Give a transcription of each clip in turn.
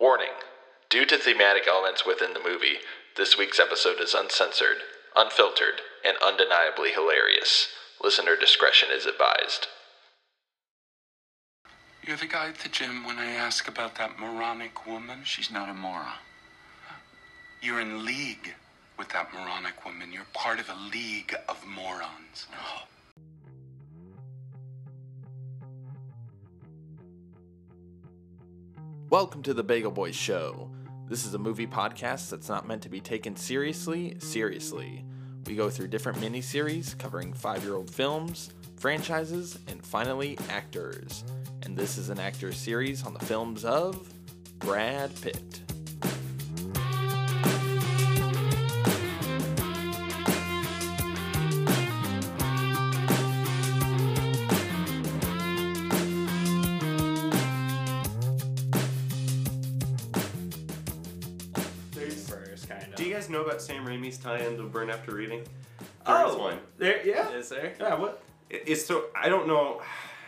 Warning Due to thematic elements within the movie, this week's episode is uncensored, unfiltered, and undeniably hilarious. Listener discretion is advised. You're the guy at the gym when I ask about that moronic woman? She's not a moron. You're in league with that moronic woman. You're part of a league of morons. Welcome to the Bagel Boys Show. This is a movie podcast that's not meant to be taken seriously, seriously. We go through different miniseries covering five year old films, franchises, and finally, actors. And this is an actor series on the films of Brad Pitt. Raimi's Burn After Reading? oh, There is one. There, yeah. Is there? Yeah, what? It- It's so I don't know.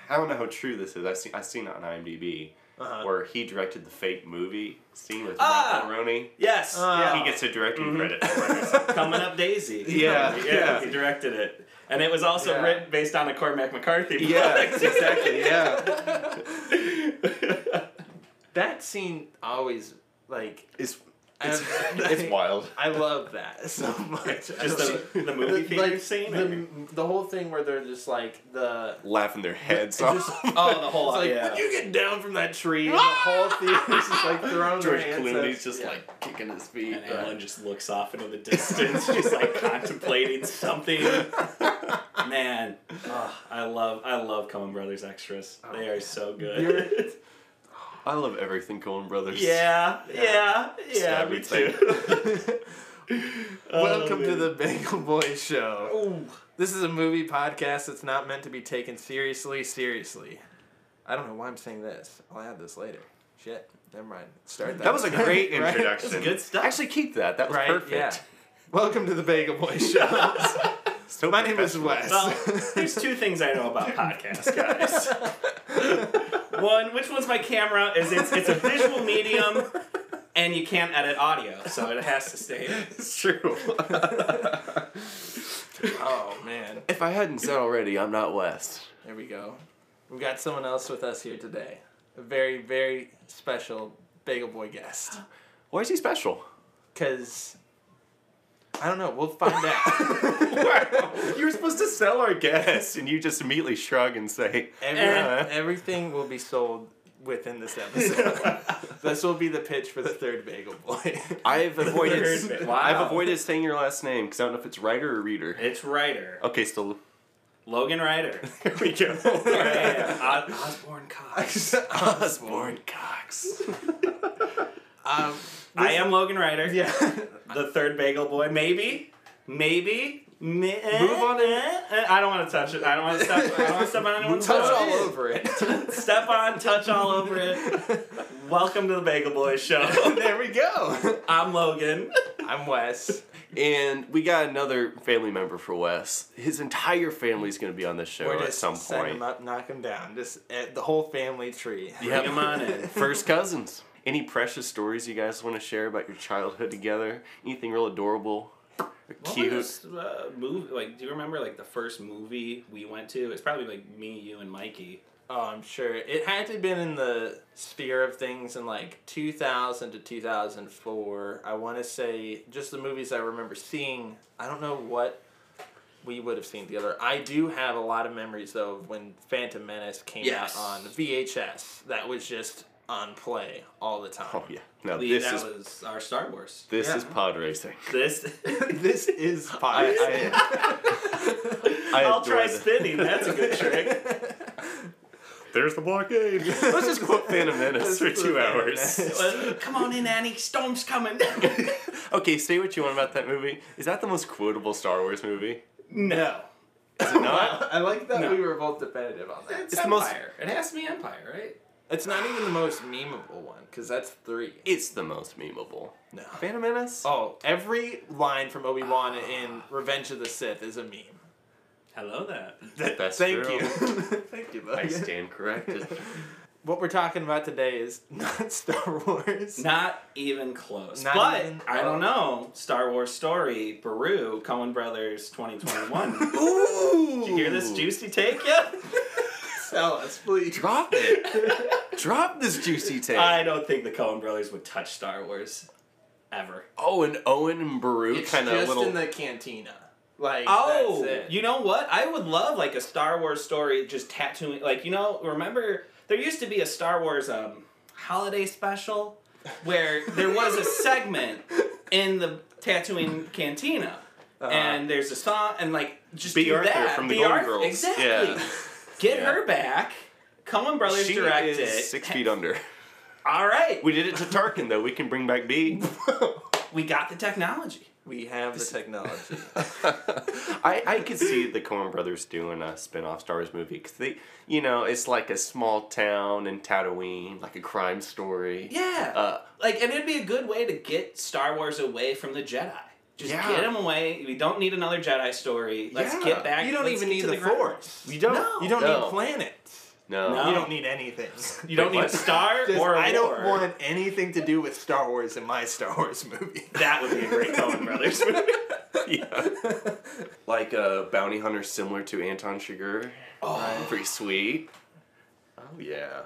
I don't know how true this is. I see. I seen it on IMDb Uh-huh. where he directed the fake movie scene with Ah! Rob Mulroney. Yes. yeah. He gets a directing Mhm. credit for it. Coming Up Daisy. Yeah, yeah. yeah. He directed it. And it was also Yeah. written based on a Cormac McCarthy book. yeah, exactly. Yeah, That scene always, like, it's I- it's, it's wild. I love that so much. Just the, the movie theater like, scene? The, the whole thing where they're just like the Laughing their heads it off. just- oh, the whole It's like yeah. when you get down from that tree, and the ah! whole theater's just like throwing George their Clooney's up. just Yeah. like kicking his feet. And Ellen just looks off into the distance, just like contemplating something. Man, oh, I love I love Coen Brothers extras. They are so oh, good. I love everything Coen Brothers. yeah, yeah, yeah, me too. Welcome Oh, to the Bagel Boys Show. Ooh. This is a movie podcast that's not meant to be taken seriously. Seriously, I don't know why I'm saying this. I'll add this later. Shit, never mind. Start that. That was a great Right? introduction. Good stuff. Actually, keep that. That was Right? perfect. Yeah. Welcome to the Bagel Boy Show. So My name is. Wes. Well, there's two things I know about podcasts, guys. One, which one's my camera? Is it's it's a visual medium, and you can't edit audio, so it has to stay. It's true. oh man, if I hadn't said already, I'm not West. there we go. We've got someone else with us here today. A very very special Bagel Boy guest. Why is he special? Cause I don't know. We'll find out. you were supposed to sell our guest, and you just immediately shrug and say, Every, Eh. everything will be sold within this episode. this will be the pitch for the third Bagel Boy. "I've avoided, wow. I've avoided saying your last name because I don't know if it's writer or reader." It's writer. Okay, still. Logan Reiter. There we go. yeah, Osborne Cox. Osborne Cox. Um, I am Logan Reiter. yeah. The third Bagel Boy, maybe, maybe. Move on in. I don't want to touch it. I don't want to step. I don't want to step on anyone's Touch toes. all over it. Step on, touch all over it. Welcome to the Bagel Boys show. there we go. I'm Logan. I'm Wes. And we got another family member for Wes. His entire family's going to be on this show We're at just some set him point. up, knock him down. Just uh, the whole family tree. Yep. him on in. First cousins. Any precious stories you guys want to share about your childhood together? Anything real adorable? Or What cute? was this, uh, movie? Like, do you remember like the first movie we went to? It's probably like me, you, and Mikey. Oh, I'm sure it had to have been in the sphere of things in like 2000 to 2004. I want to say just the movies I remember seeing. I don't know what we would have seen together. I do have a lot of memories though of when Phantom Menace came Yes. out on VHS. That was just on play all the oh, time. Oh yeah. No, We- this that is was our Star Wars. this Yeah. is pod racing. This. this is I, pie. I, I I'll try this. spinning. That's a good trick. There's the blockade. Let's just quote Phantom Menace for two hours. Well, Come on in, Annie. Storm's coming. okay, say what you want about that movie. Is that the most quotable Star Wars movie? no. Is it not? I like that No. we were both definitive on that. It's, It's the most- Empire. It has to be Empire, right? It's not even the most memeable one because that's three. It's the most memeable. No. Phantom Menace? Oh, every line from Obi Wan in Revenge of the Sith is a meme. Hello there. That's Thank true. you. Thank you, buddy. I stand corrected. what we're talking about today is not Star Wars. Not even close. Not but even- I don't know. Star Wars story, Beru, Coen Brothers 2021. Ooh! Did you hear this juicy take yet? Sell us, please. Drop it. Drop this juicy take. I don't think the Coen Brothers would touch Star Wars ever. oh, and Owen and Beru kind of just little. in the cantina. Like Oh, that's it. you know what? I would love like a Star Wars story just Tatooine. Like you know, remember there used to be a Star Wars um, holiday special where there was a segment in the Tatooine Cantina, and there's a song and like just Be do Arthur that. from the B. Golden Arthur- Girls. Exactly. Yeah. Get Yeah. her back. Coen Brothers she direct is it. six feet under. All right, We did it to Tarkin though. We can bring back Bea. we got the technology. we have the technology. I, I could see the Coen Brothers doing a spin-off Star Wars movie because they, you know, it's like a small town in Tatooine, like a crime story. Yeah. Uh, like, and it'd be a good way to get Star Wars away from the Jedi. Just Yeah. get them away. We don't need another Jedi story. Let's Yeah. get back. you don't even need to the, force. you don't. No. You don't no. need planets. No. No. You don't need anything. You don't need a star Just, or a I don't war. want anything to do with Star Wars in my Star Wars movie. That would be a great Coen Brothers movie. yeah. like a bounty hunter similar to Anton Chigurh. Oh. Pretty sweet. Oh yeah.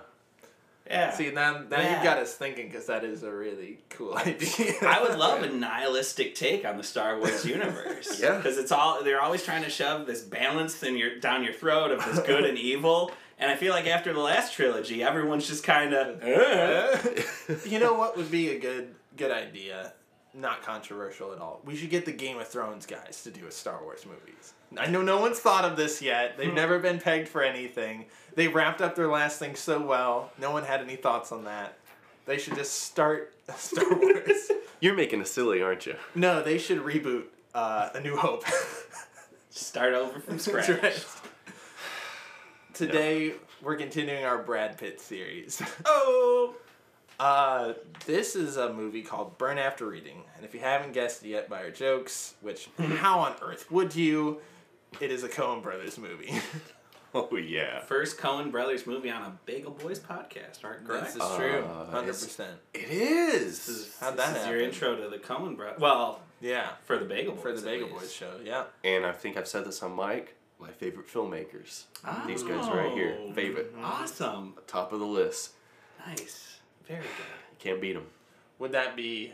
Yeah. See, now, now Yeah. you got us thinking because that is a really cool idea. I would love a nihilistic take on the Star Wars universe. Yeah. because it's all they're always trying to shove this balance in your down your throat of this good and evil. And I feel like after the last trilogy, everyone's just kind of. you know what would be a good good idea? Not controversial at all. We should get the Game of Thrones guys to do a Star Wars movies. I know no one's thought of this yet. They've never been pegged for anything. They wrapped up their last thing so well. No one had any thoughts on that. They should just start Star Wars. You're making a silly, aren't you? no, they should reboot uh, A New Hope. Start over from scratch. Right. Today we're continuing our Brad Pitt series. Oh. Uh, this is a movie called Burn After Reading, and if you haven't guessed yet by our jokes, which how on earth would you? It is a Coen Brothers movie. Oh yeah. First Coen Brothers movie on a Bagel Boys podcast, right? Correct. this is true, Uh, hundred it's- percent. It is. This is, How'd this that is your intro to the Coen Brothers. Well, Yeah, for the Bagel Boys. for the Bagel least. Boys show. Yeah, And I think I've said this on mic. My favorite filmmakers. These guys right here. Oh. Favorite. Awesome. Top of the list. Nice. Very good. Can't beat them. would that be?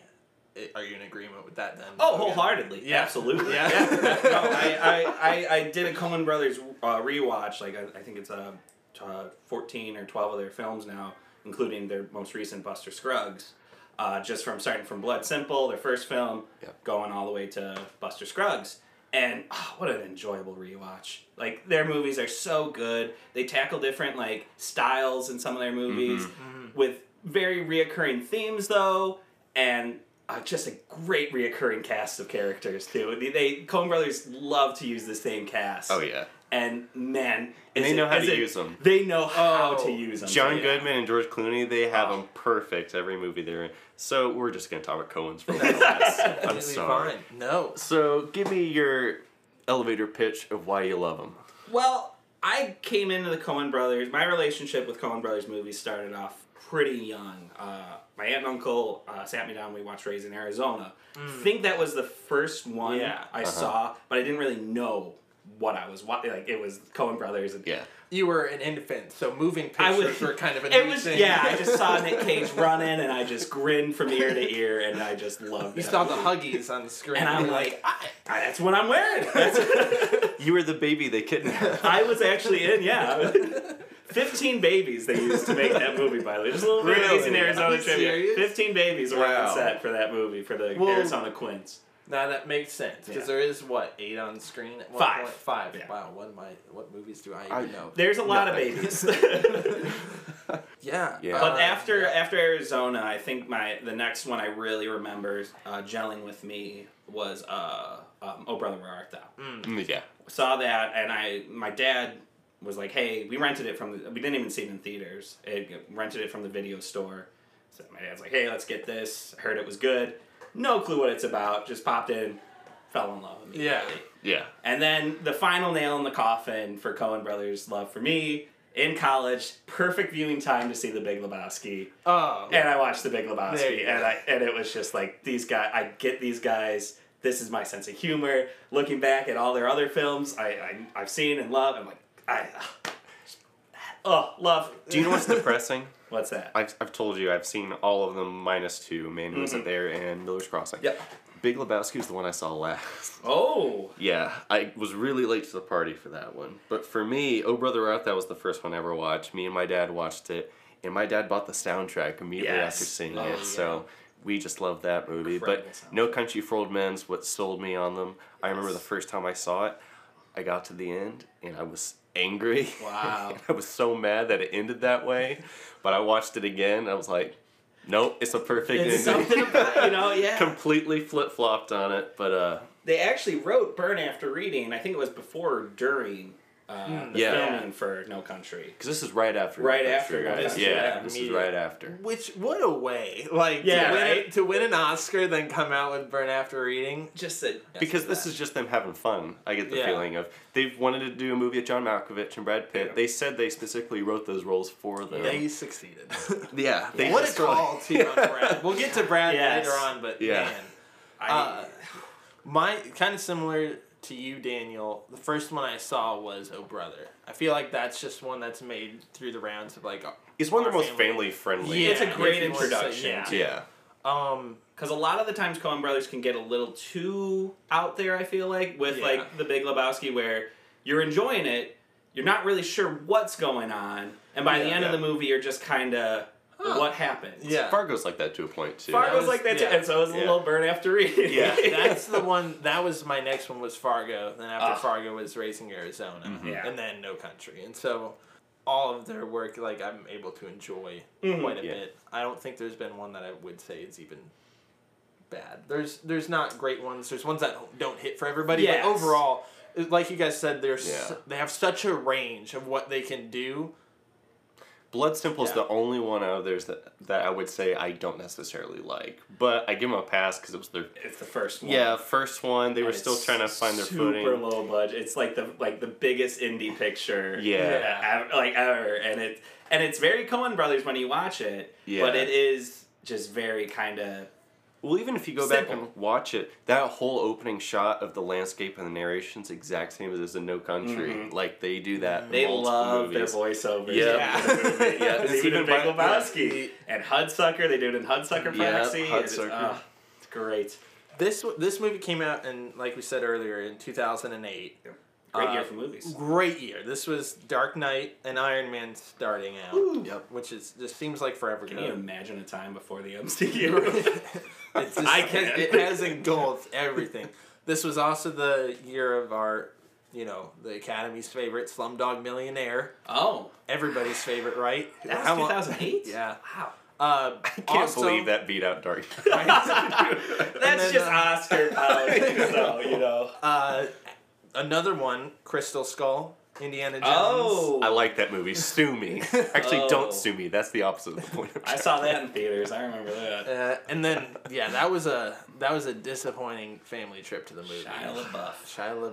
eh, Are you in agreement with that then? Oh, Logan? wholeheartedly. Yeah. Absolutely. Yeah. Yeah. no, I, I, I, I did a Coen Brothers uh, rewatch. Like, I, I think it's uh, uh, 14 or 12 of their films now, including their most recent Buster Scruggs. Uh, just from starting from Blood Simple, their first film, Yeah. going all the way to Buster Scruggs. And oh, what an enjoyable rewatch. Like, their movies are so good. They tackle different, like, styles in some of their movies mm-hmm. Mm-hmm. with very reoccurring themes, though, and uh, just a great reoccurring cast of characters too. They, they Coen Brothers love to use the same cast. Oh yeah. And man, And they know how to use them. They know how Oh, to use them. John yeah. Goodman and George Clooney, they have Oh. them perfect every movie they're in. So we're just gonna talk about Coen's for a while. I'm Completely sorry. fine. No, So give me your elevator pitch of why you love them. Well, I came into the Coen Brothers. My relationship with Coen Brothers movies started off pretty young. Uh, my aunt and uncle uh, sat me down. We watched Raising Arizona. I think that was the first one Yeah. I saw, but I didn't really know what I was watching. Like it was Coen Brothers. And Yeah. you were an infant, so moving pictures was- were kind of a It new was thing. yeah. I just saw Nick Cage running, and I just grinned from ear to ear, and I just loved You it. saw the Huggies on the screen, and I'm like, I, I, that's what I'm wearing. That's You were the baby they kidnapped. I was actually in, yeah. 15 babies they used to make that movie, by the way. Just a little bit of Really? Raising Arizona Are trivia. serious? 15 babies were on set for that movie, for the Well- Arizona Quints. Now that makes sense because Yeah. there is what eight on screen at one Five. point. Five. Yeah. Wow. What my what movies do I I- even know? There's a lot Nothing. of babies. Yeah. Yeah. but uh, after yeah. after Arizona, I think my the next one I really remember uh, gelling with me was uh, um, Oh Brother Where Art Thou. Mm, yeah. saw that and I my dad was like, "Hey, we rented it from the, we didn't even see it in theaters. It, rented it from the video store." So my dad's like, "Hey, let's get this. I heard it was good. No clue what it's about. Just popped in, fell in love." Yeah. immediately. Yeah. And then the final nail in the coffin for Coen Brothers' love for me in college, perfect viewing time to see The Big Lebowski. Oh, And I watched The Big Lebowski, and. I and it was just like these guys. I get these guys. This is my sense of humor. Looking back at all their other films, I, I I've seen and love. I'm like, I, oh, love. Do you know what's depressing? What's that? I've, I've told you I've seen all of them minus two. Man, who was it mm-hmm. there? And Miller's Crossing. Yep. Big Lebowski was the one I saw last. Oh, Yeah, I was really late to the party for that one. But for me, Oh Brother Where Art Thou was the first one I ever watched. Me and my dad watched it, and my dad bought the soundtrack immediately Yes. after seeing Oh, it. yeah. So we just loved that movie. Incredible but No Country for Old Men's what sold me on them. I remember the first time I saw it, I got to the end, and I was angry. Wow. I was so mad that it ended that way. But I watched it again, and I was like, nope, it's a perfect it's ending. something about you know, yeah. Completely flip flopped on it, but uh, they actually wrote Burn After Reading. I think it was before or during uh, the Yeah. filming for No Country. Because this is right after. Right No after, Country, right? Country, Yeah, yeah, this is right after. Which what a way, like Yeah, to, win right? a, to win an Oscar, then come out with Burn After Reading. Just that. Because this is just them having fun. I get the Yeah. feeling of they've wanted to do a movie with John Malkovich and Brad Pitt. They said they specifically wrote those roles for them. They succeeded. yeah, they what a just call too on Brad. We'll get to Brad Yes. later on, but Yeah. man, I, uh, my kind of similar to you, Daniel. The first one I saw was Oh Brother. I feel like that's just one that's made through the rounds of like. It's one of the most family friendly. Yeah, It's a great if you wanna say- introduction, yeah. too. Yeah. Um, Because a lot of the times Coen Brothers can get a little too out there, I feel like, with Yeah. like The Big Lebowski, where you're enjoying it, you're not really sure what's going on, and by the Yeah. end of the movie, you're just kind of, what happened? yeah. Fargo's like that to a point too. Fargo's was- like that too, and so is a Yeah. little burn after reading. Yeah. That's the one. That was my next one was Fargo. Then after Ah. Fargo was Raising Arizona, Mm-hmm. Yeah. and then No Country. And so, all of their work, like I'm able to enjoy Mhm. quite a Yeah. bit. I don't think there's been one that I would say is even bad. There's there's not great ones. There's ones that don't hit for everybody. Yes. But overall, like you guys said, there's Yeah. they have such a range of what they can do. Blood Simple is Yeah. the only one out of theirs that that I would say I don't necessarily like, but I give them a pass because it was their It's the first one. yeah first one. They were still trying to find their super footing. low budget. It's like the like the biggest indie picture. Yeah. ev- like ever, and it and it's very Coen Brothers when you watch it. Yeah. But it is just very kind of Well, even if you go back and watch it, that whole opening shot of the landscape and the narration's exact same as in No Country. Mhm. Like they do that. they love movies. their voiceovers. Yeah. in the. Yeah, It's it's even even Big by- Lebowski and Hudsucker. They do it in Hudsucker Yeah, Proxy. it's, Hudsucker. ah, it's great. This this movie came out in like we said earlier in two thousand and eight. Great Uh, year for movies. Great year. This was Dark Knight and Iron Man starting out. Yep. Which is just seems like forever Can ago. you imagine a time before the MCU? It's just, I can. It has engulfed everything. This was also the year of our, you know, the Academy's favorite, Slumdog Millionaire. oh, Everybody's favorite, right? that was How long- 2008. Yeah. Wow. Uh, I can't also- believe that beat out Dark. That's then, just uh, Oscar politics, though, you know. Uh, another one, Crystal Skull, Indiana Jones. Oh, I like that movie. Sue me. Actually, Oh. don't sue me. That's the opposite of the point. I'm I saw that in theaters. I remember that. Uh, and then yeah, that was a that was a disappointing family trip to the movie. Shia LaBeouf. Shia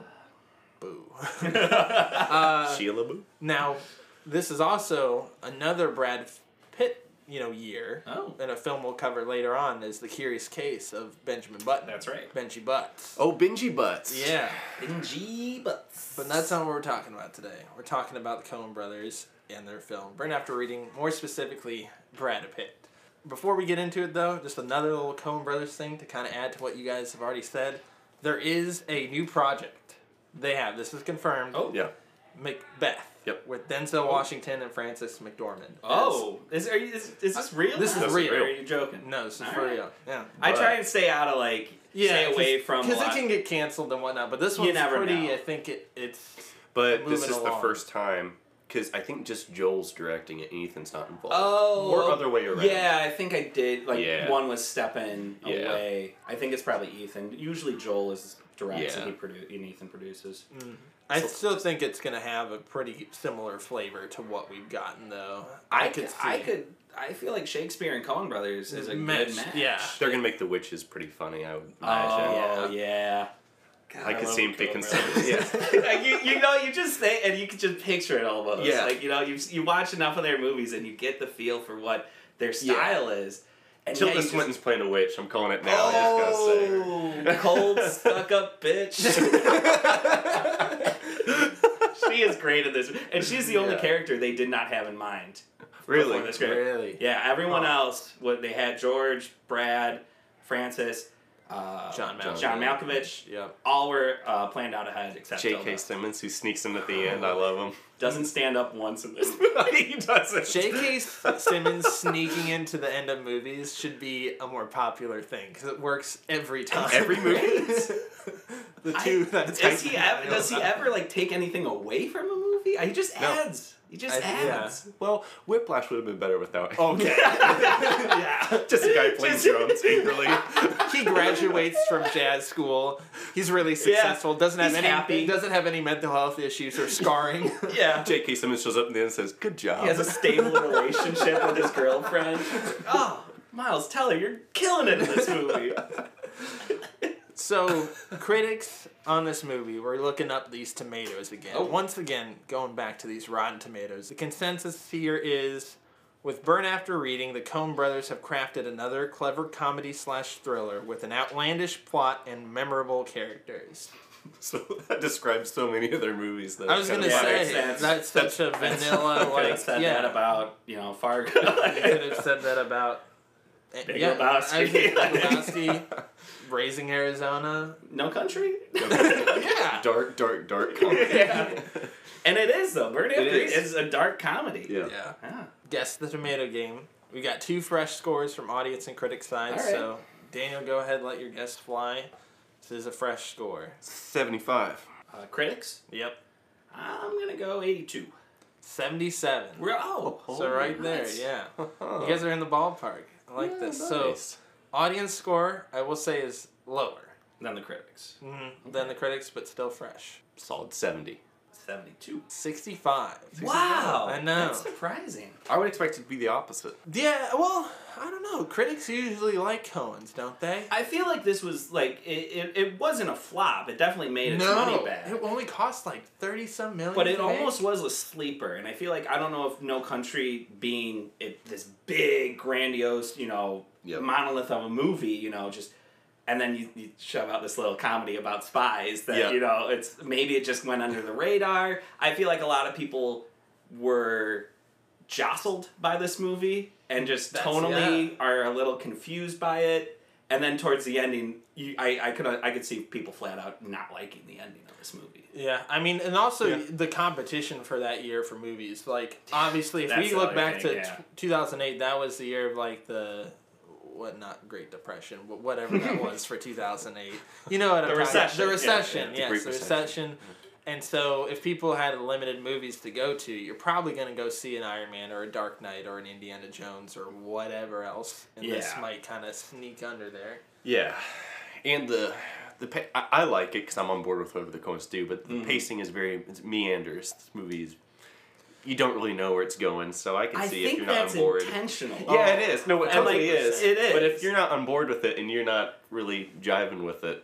LaBeouf. uh, Sheila Boo. Now, this is also another Brad Pitt, you know, year. Oh. And a film we'll cover later on is The Curious Case of Benjamin Button. That's right. Benji Butts. Oh, Benji Butts. Yeah. Benji Butts. But that's not what we're talking about today. We're talking about the Coen brothers and their film. Burn After Reading, more specifically, Brad Pitt. Before we get into it, though, just another little Coen brothers thing to kind of add to what you guys have already said. There is a new project they have. This is confirmed. Oh. Yeah. Macbeth. Yep. With Denzel Washington and Frances McDormand. Oh, is, are you, is, is this real? This is Or real. Are you joking? No, this is All for right. real. Yeah. I But- try and stay out of like stay away from because it can get canceled and whatnot. But this You one's never pretty. know. I think it it's But this Moving is the first time because I think just Joel's directing it and Ethan's not involved. Oh, or other way around. Yeah, I think I did. Like Yeah. one was stepping Yeah. away. I think it's probably Ethan. Usually Joel is directs Yeah. and he produ- and Ethan produces. Mm. I still think it's gonna have a pretty similar flavor to what we've gotten though. I, could see. I could. I feel like Shakespeare and Coen Brothers is a Match, good match. yeah. They're gonna make the witches pretty funny. I would imagine. Oh imagine. yeah. Oh, I could see him Coen picking Brothers. some. Yeah. like you, you know, you just say, and you can just picture it almost. Yeah. Like you know, you you watch enough of their movies, and you get the feel for what their style is. And yeah, Tilda you just- Swinton's playing a witch. I'm calling it now. I just gotta say. Oh, cold, stuck up bitch. she is great in this, and she's the only Yeah. character they did not have in mind. Really? before. Really? Yeah, everyone Huh. else, what they had George, Brad, Frances, uh, John Malkovich. John Malkovich, Yep. all were uh, planned out ahead except J.K. Tilda. Simmons, who sneaks in at the end. I love him. Doesn't stand up once in this movie. he doesn't. J.K. Simmons sneaking into the end of movies should be a more popular thing because it works every time. Every movie? the two I- that does he ever? Does he ever like take anything away from a movie? He just No. adds. He just I- yeah. adds. Well, Whiplash would have been better without him. Okay. yeah. Just a guy playing Just- drums angrily. he graduates from jazz school. He's really successful. Doesn't have He's any happy. doesn't have any mental health issues or scarring. Yeah. J.K. Simmons shows up at the end and says, "Good job." He has a stable relationship with his girlfriend. Oh, Miles Teller, you're killing it in this movie. So, critics on this movie, we're looking up these tomatoes again. Oh. Once again, going back to these Rotten Tomatoes. The consensus here is with Burn After Reading, the Coen brothers have crafted another clever comedy slash thriller with an outlandish plot and memorable characters. so that describes so many of their movies. That I was gonna of say makes sense. that's such a vanilla Could like have said yeah. that about you know Fargo. You could have said that about Big yeah, Lebowski. I think Lebowski, Raising Arizona. no country. Yeah. dark, dark, dark comedy. yeah. And it is though. Burn After is. is a dark comedy. Yeah. Yeah. Yeah. Guess the tomato game. We got two fresh scores from audience and critic sides. All right. So Daniel, go ahead, let your guess fly. This is a fresh score. Seventy-five. Uh, critics. Yep. I'm gonna go 82. Seventy-seven. We're oh. So right there, nice. yeah. You guys are in the ballpark. I like Yeah, this. So nice. Audience score, I will say, is lower than the critics. mm than the critics, but still fresh. solid seventy. 72. Sixty-five. Wow. I know. That's surprising. I would expect it to be the opposite. Yeah. Well, I don't know. Critics usually like Coen's, don't they? I feel like this was like it, it, it wasn't a flop. It definitely made its money back. It only cost like thirty some million. But it to make. almost was a sleeper, and I feel like I don't know if No Country being it, this big, grandiose, you know, Yep. monolith of a movie, you know, just and then you, you shove out this little comedy about spies that Yeah. you know it's maybe it just went under the radar. I feel like a lot of people were jostled by this movie and just That's- tonally are a little confused by it. And then towards the ending, you, I, I could I could see people flat out not liking the ending of this movie. Yeah, I mean, and also Yeah. the competition for that year for movies. Like, obviously, if That's we look back thing, to yeah. t- 2008, that was the year of like the what not Great Depression, but whatever that was for 2008. You know what I'm The talking recession, The recession, yeah, the yes, Great the Recession. recession. And so, if people had limited movies to go to, you're probably going to go see an Iron Man or a Dark Knight or an Indiana Jones or whatever else. And this might kind of sneak under there. Yeah, and the the pa- I, I like it because I'm on board with whatever the Coens do, but the Mm-hmm. pacing is very it's meanders. This movie is you don't really know where it's going, so I can I see if you're not on board. intentional. Yeah, it is. No, it totally like, is. it But if you're not on board with it and you're not really jiving with it,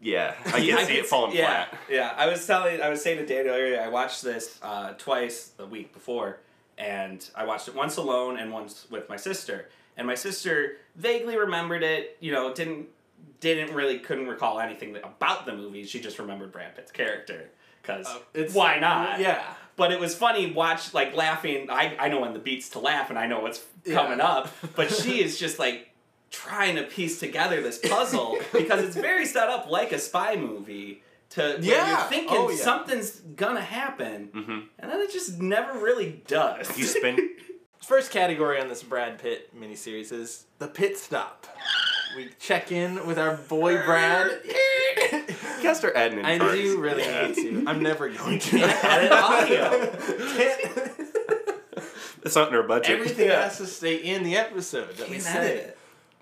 yeah, I can Yeah, see it falling yeah, flat. Yeah, I was telling, I was saying to Daniel earlier, I watched this uh, twice the week before, and I watched it once alone and once with my sister. And my sister vaguely remembered it, you know, didn't didn't really couldn't recall anything about the movie. She just remembered Brad Pitt's character because it's- why not? Yeah. But it was funny watch like laughing. I, I know when the beats to laugh and I know what's Yeah. coming up. But she is just like trying to piece together this puzzle because it's very set up like a spy movie. To where Yeah. you're thinking Oh, yeah. something's gonna happen, Mm-hmm. and then it just never really does. You spend First category on this Brad Pitt miniseries is the pit stop. We check in with our boy Brad. You gotta adding in I parts. do really Yeah. need to. I'm never going to. Edit audio. Can't- It's not in our budget. Everything Yeah. has to stay in the episode that Can't say. edit it.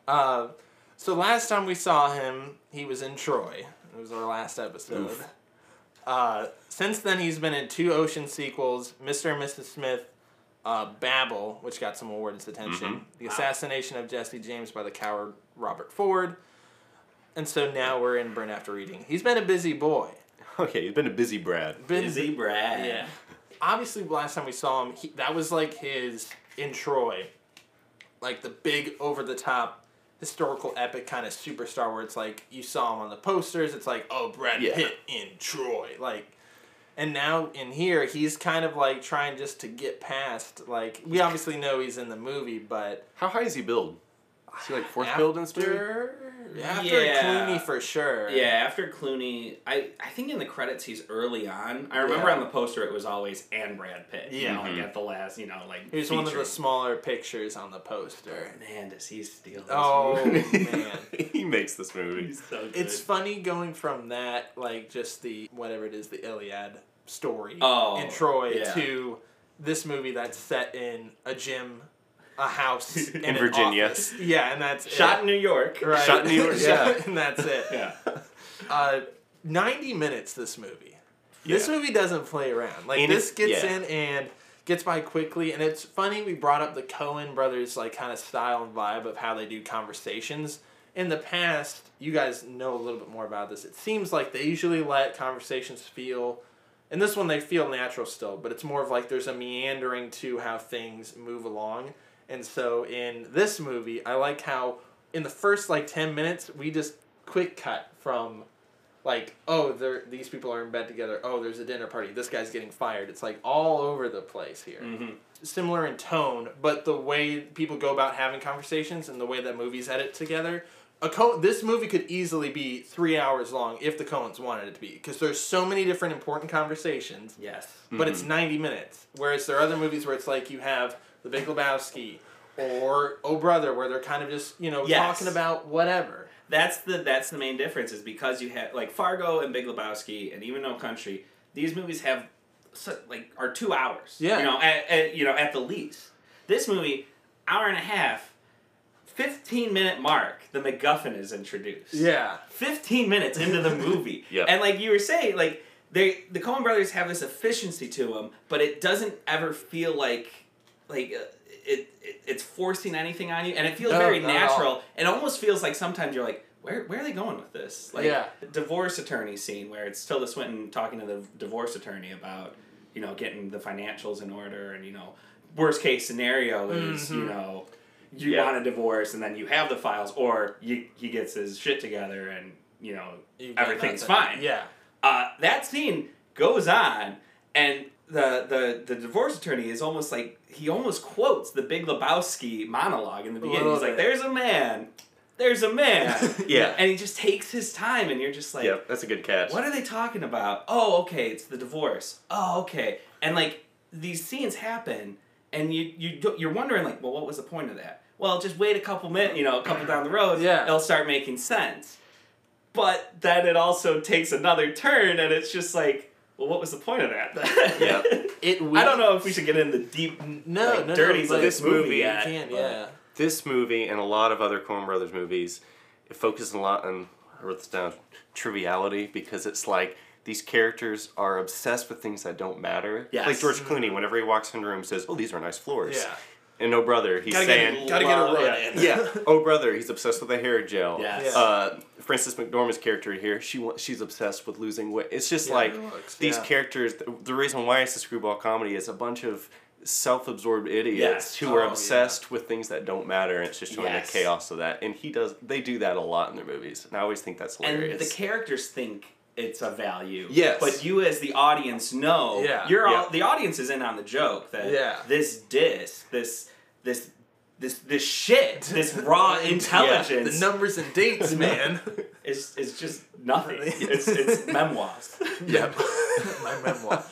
Uh, so last time we saw him, he was in Troy. It was our last episode. Oof. Uh, since then, he's been in two Ocean sequels: Mr. and Mrs. Smith, uh, Babel, which got some awards attention, Mhm. The Assassination of Jesse James by the coward Robert Ford, and so now we're in Burn After Reading. He's been a busy boy. Okay, he's been a busy Brad. Been Busy Brad. Yeah. Obviously, last time we saw him, he, that was like his in Troy, like the big over the top historical epic kind of superstar where it's like you saw him on the posters. It's like oh Brad Yeah. Pitt in Troy, like. And now in here, he's kind of like trying just to get past. Like we obviously know he's in the movie, but How high is he build? Is he like fourth build in this movie? after after Yeah. Clooney for sure. Yeah, after Clooney, I, I think in the credits he's early on. I remember Yeah. on the poster it was always and Brad Pitt. You Yeah. know, like mm-hmm. at the last, you know, like. He's one of the smaller pictures on the poster. Oh, man, does he steal this Oh movie? man. he makes this movie. He's so good. It's funny going from that, like just the whatever it is, the Iliad story Oh, in Troy yeah. to this movie that's set in a gym, a house in, an Virginia. office. Yeah, and that's Shot it. in New York. right. Shot in New York, yeah. and that's it. Yeah. Uh, ninety minutes. This movie. This Yeah. movie doesn't play around. Like And this gets yeah. in and gets by quickly, and it's funny. We brought up the Coen brothers like kind of style and vibe of how they do conversations. In the past, you guys know a little bit more about this. It seems like they usually let conversations feel. In this one, they feel natural still, but it's more of like there's a meandering to how things move along. And so in this movie, I like how in the first like 10 minutes, we just quick cut from like, oh, they're, these people are in bed together. Oh, there's a dinner party. This guy's getting fired. It's like all over the place here. Mm-hmm. Similar in tone, but the way people go about having conversations and the way that movies edit together. A Co- this movie could easily be three hours long if the Coens wanted it to be, because there's so many different important conversations Yes. but it's mm-hmm. 90 minutes. Whereas there are other movies where it's like you have The Big Lebowski or Oh Brother, where they're kind of just, you know, Yes. talking about whatever. That's the that's the main difference is because you have like Fargo and Big Lebowski and even No Country. These movies have so, like are two hours. Yeah. You know, at, at you know at the least. This movie, hour and a half. 15 minute mark, the MacGuffin is introduced. Yeah. 15 minutes into the movie. Yep. And like you were saying, like they the Coen brothers have this efficiency to them, but it doesn't ever feel like like uh, it, it it's forcing anything on you and it feels No, very not at all. natural. It almost feels like sometimes you're like where, where are they going with this? Like Yeah. the divorce attorney scene where it's Tilda Swinton talking to the divorce attorney about, you know, getting the financials in order and, you know, worst case scenario is, you Mhm. know, you Yeah. want a divorce and then you have the files or you, he gets his shit together and, you know, You everything's nothing. fine. Yeah. Uh, that scene goes on and the, the the divorce attorney is almost like he almost quotes the Big Lebowski monologue in the beginning. He's like, "There's a man, there's a man," Yeah. and he just takes his time, and you're just like, yep, that's a good catch. "What are they talking about?" Oh, okay, it's the divorce. Oh, okay, and like these scenes happen, and you you you're wondering like, well, what was the point of that? Well, just wait a couple minutes, you know, a couple down the road, Yeah. it'll start making sense. But then it also takes another turn, and it's just like, well, what was the point of that? Yeah. It I don't know if we should get into the deep, No, like, no, dirties no, of but this movie You yet. can't, yeah. this movie and a lot of other Coen Brothers movies, it focuses a lot on I wrote this down triviality because it's like these characters are obsessed with things that don't matter. Yes. Like George Clooney, whenever he walks into a room, says, "Oh, these are nice floors." Yeah. And Oh Brother, he's Gotta saying, get, gotta get a run yeah. in. "Yeah, Oh Brother, he's obsessed with the hair gel." Yes. Yeah. Uh, Frances McDormand's character here, she wa- she's obsessed with losing weight. It's just Yeah, like it looks, these yeah. characters. The, the reason why it's a screwball comedy is a bunch of self-absorbed idiots Yes. who are Oh, yeah. obsessed with things that don't matter, and it's just showing Yes. the chaos of that. And he does. They do that a lot in their movies, and I always think that's hilarious and the characters think it's a value. Yes. But you as the audience know Yeah. you're Yeah. all the audience is in on the joke that Yeah. this disc, this this this this shit, this raw intelligence The numbers and dates, man. is is just nothing. It's it's memoirs. yeah, my memoir.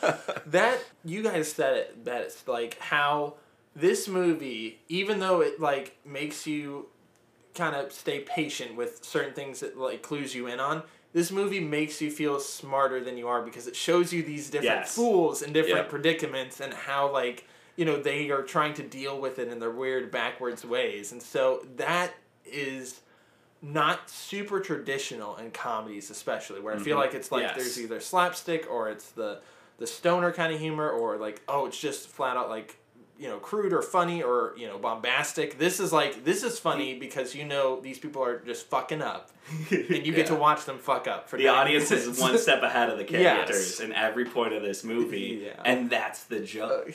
That you guys said it best. Like how this movie, even though it like makes you kind of stay patient with certain things that like clues you in on. This movie makes you feel smarter than you are because it shows you these different Yes. fools and different Yeah. predicaments and how like you know they are trying to deal with it in their weird backwards ways. And so that is not super traditional in comedies especially where I feel mm-hmm. like it's like Yes. there's either slapstick or it's the the stoner kind of humor or like oh it's just flat out like you know crude or funny or you know bombastic. This is like this is funny because you know these people are just fucking up, and you get to watch them fuck up for The 90 audience is one step ahead of the Yes. characters in every point of this movie, Yeah. and that's the joke.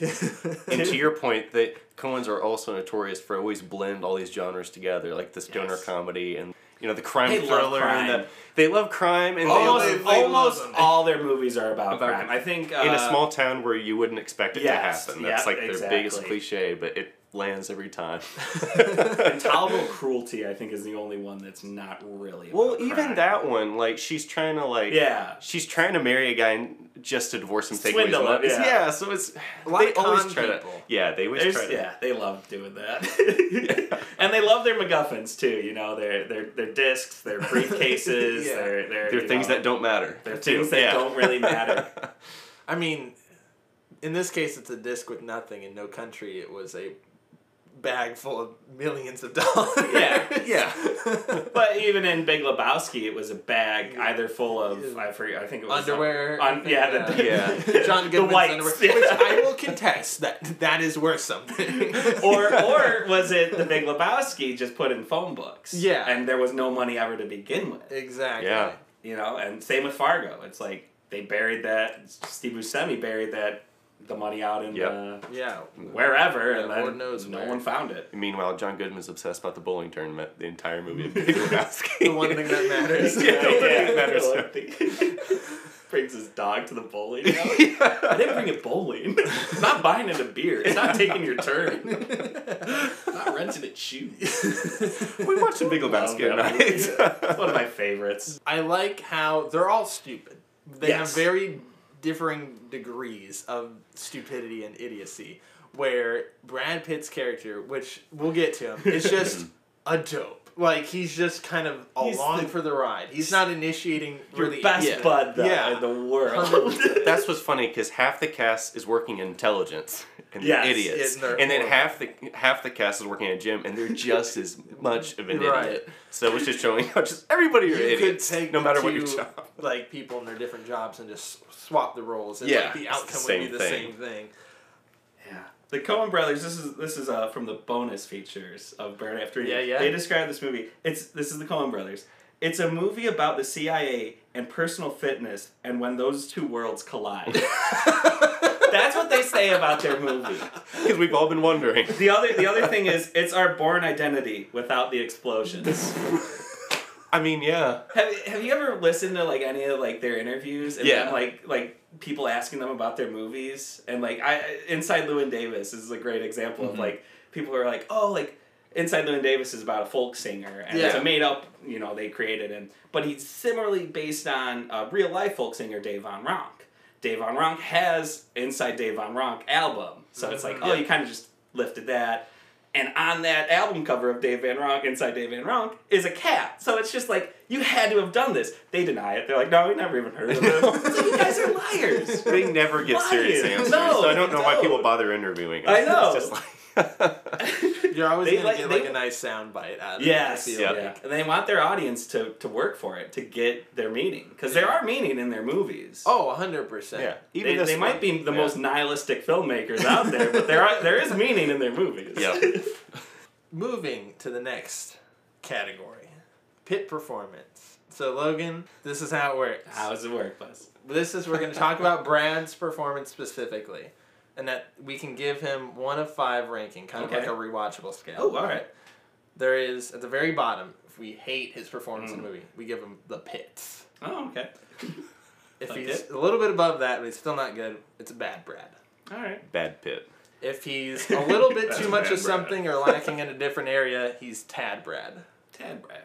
And to your point, the Coens are also notorious for always blend all these genres together, like the stoner Yes. comedy and you know the crime They love thriller and the they love crime and almost they, they- they almost love all their movies are about, About- crime. I think uh, in a small town where you wouldn't expect it Yes, to happen. That's yep, like their biggest cliche, but it lands every time. intolerable cruelty. I think is the only one that's not really. well, about even crime. that one, like she's trying to like Yeah. she's trying to marry a guy and just to divorce him, take away his Swindle him, money. yeah. so it's A lot they of always try people. to yeah they always There's, try to yeah, they love doing that, and they love their MacGuffins too. You know, their their their discs, their briefcases, Yeah. their their they're things know, that don't matter. They're too. things that Yeah. don't really matter. I mean, in this case, it's a disc with nothing. In No Country, it was a bag full of millions of dollars. Yeah. Yeah. But even in Big Lebowski, it was a bag either full of Yeah. I forget. I think it was uh, underwear. Un, yeah, the, Yeah. John the Goodman's whites. underwear, which I will contest that that is worth something. or or was it the Big Lebowski just put in phone books? Yeah. and there was no money ever to begin with. exactly. Yeah. You know, and same with Fargo. It's like they buried that. Steve Buscemi buried that the money out in Yep. uh, Yeah. wherever, Yeah, and then Lord knows no where. one found it. Meanwhile, John Goodman's obsessed about the bowling tournament the entire movie. of Big Lebowski. The one thing that matters. Yeah. yeah, matters. the one thing. Brings his dog to the bowling. alley. I didn't bring it bowling. It's not buying it a beer. It's not taking your turn. not renting it shoes. we watched some Big Lebowski at Love that movie. It's night. one of my favorites. I like how they're all stupid. They Yes. have very differing degrees of stupidity and idiocy. Where Brad Pitt's character, which we'll get to him, is just a dope. Like he's just kind of He's along the- for the ride. He's not initiating Your really best yeah. bud though Yeah. in the world. That's what's funny because half the cast is working in intelligence and Yes. they're idiots, And they're and then half the half the cast is working at a gym and they're just as much of an Right. idiot. So it's just showing how just everybody are you idiots, could take no matter what your two, job. like people in their different jobs and just swap the roles and Yeah, like, the it's the outcome would be the thing. same thing. Yeah. The Coen Brothers. This is this is uh, from the bonus features of Burn After Reading. Yeah, yeah. They describe this movie. It's this is the Coen Brothers. It's a movie about the CIA and personal fitness, and when those two worlds collide. That's what they say about their movie. Because we've all been wondering. The other the other thing is it's our Bourne Identity without the explosions. I mean, yeah. have, have you ever listened to like any of like their interviews and Yeah. then, like like people asking them about their movies and like I Inside Llewyn Davis is a great example Mm-hmm. of like people are like oh like Inside Llewyn Davis is about a folk singer and it's a made up you know they created him but he's similarly based on a real life folk singer Dave Van Ronk. Dave Van Ronk has Inside Dave Van Ronk album so it's like Mhm. oh Yeah. you kind of just lifted that. And on that album cover of Dave Van Ronk, inside Dave Van Ronk, is a cat. So it's just like, you had to have done this. They deny it. They're like, no, we never even heard of it. It's like, you guys are liars. They never get serious answers. No, so I don't know why people bother interviewing us. I know. It's just like You're always They gonna like- get they- like a nice sound bite out of Yes, it. I yeah. feel like. And they want their audience to, to work for it, to get their meaning. Because there are meaning in their movies. Oh, hundred percent. yeah. They, this they might be the Yeah. most nihilistic filmmakers out there, but there are there is meaning in their movies. Yeah. Moving to the next category, pit performance. So Logan, this is how it works. How does it work, Buzz? This is we're going to talk about Brad's performance specifically, and that we can give him one of five ranking, kind of like a rewatchable scale. Oh, all right. There is at the very bottom. If we hate his performance in Mm. the movie, we give him the pits. Oh, okay. If Like he's it? a little bit above that, but he's still not good, it's a bad Brad. All right. Bad pit. If he's a little bit too much of Brad. something or lacking in a different area, he's Tad Brad. Tad Brad.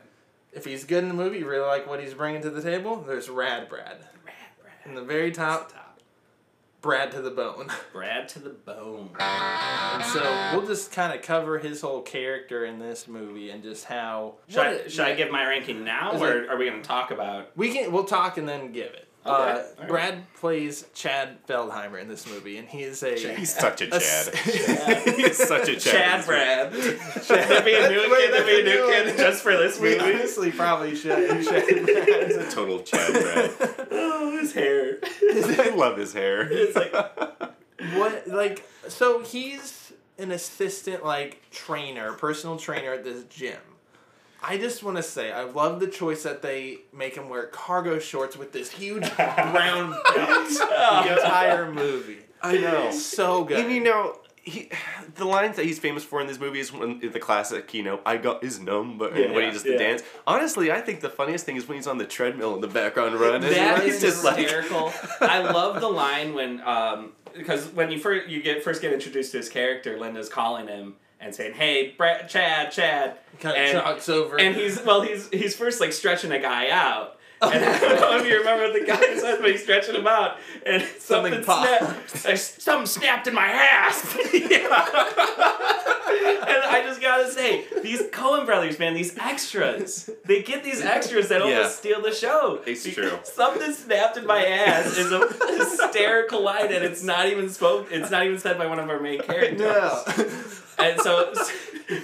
If he's good in the movie, you really like what he's bringing to the table, there's Rad Brad. Rad Brad. In the very top, top. Brad to the bone. Brad to the bone. And so we'll just kind of cover his whole character in this movie and just how. Should, I, should I give my ranking now, or it- are we going to talk about? We can. We'll talk and then give it. Okay, Uh, alright. Brad plays Chad Feldheimer in this movie, and he is a. He's such a Chad. He's such a Chad. Chad Brad. Should there be a new Wait, kid? There be a new new kid one. just for this we movie? honestly probably should. Chad He's Brad. a total Chad Brad. Oh, his hair. I love his hair. It's like what like so he's an assistant like trainer, personal trainer at this gym. I just want to say I love the choice that they make him wear cargo shorts with this huge brown belt the entire movie. I know. So good. And you know, he, the lines that he's famous for in this movie is when the classic, you know, I got his number, and when he does the yeah. dance. Honestly, I think the funniest thing is when he's on the treadmill in the background running. That he's is just like, hysterical. I love the line when um because when you first you get first get introduced to his character, Linda's calling him and saying, "Hey, Brad, Chad, Chad," kind of and, jogs over. and he's well, he's he's first like stretching a guy out. Oh. And I don't know if you remember the guy says, but he's stretching him out, and Something something, popped. snapped. Something snapped in my ass. and I just gotta say, these Coen brothers, man, these extras, they get these extras that Yeah. almost steal the show. It's true. Something snapped in my ass is a hysterical line, and it's not even spoke. It's not even said by one of our main characters. no. And so,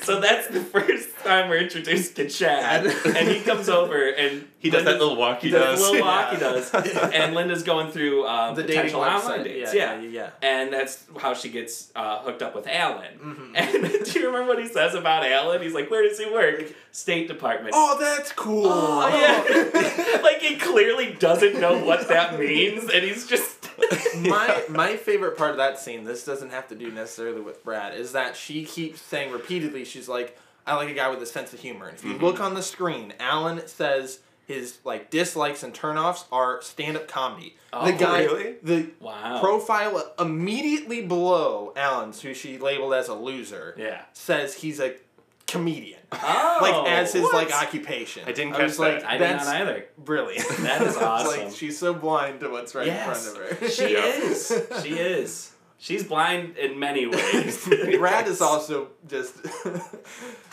so that's the first time we're introduced to Chad, and he comes over and he does that Linda's- little walk he, he does does. little walk he does, and Linda's going through um, The dating potential online website. dates. Yeah, Yeah, yeah, yeah. and that's how she gets uh, hooked up with Alan. Mm-hmm. And do you remember what he says about Alan? He's like, "Where does he work? State Department." Oh, that's cool. Oh, yeah. like he clearly doesn't know what that means, and he's just my my favorite part of that scene, this doesn't have to do necessarily with Brad, is that she keeps saying repeatedly, she's like, I like a guy with a sense of humor. And if you look mm-hmm. on the screen, Alan says his like dislikes and turnoffs are stand up comedy. the Oh, guy really? the Wow. profile immediately below Alan's, who she labeled as a loser, yeah. says he's a comedian. Oh, like as his what? like occupation. I didn't was catch like, that. I did not either. brilliant. That is It's like awesome. she's so blind to what's right Yes, in front of her. she Yeah. is. She is. She's blind in many ways. Brad is also just.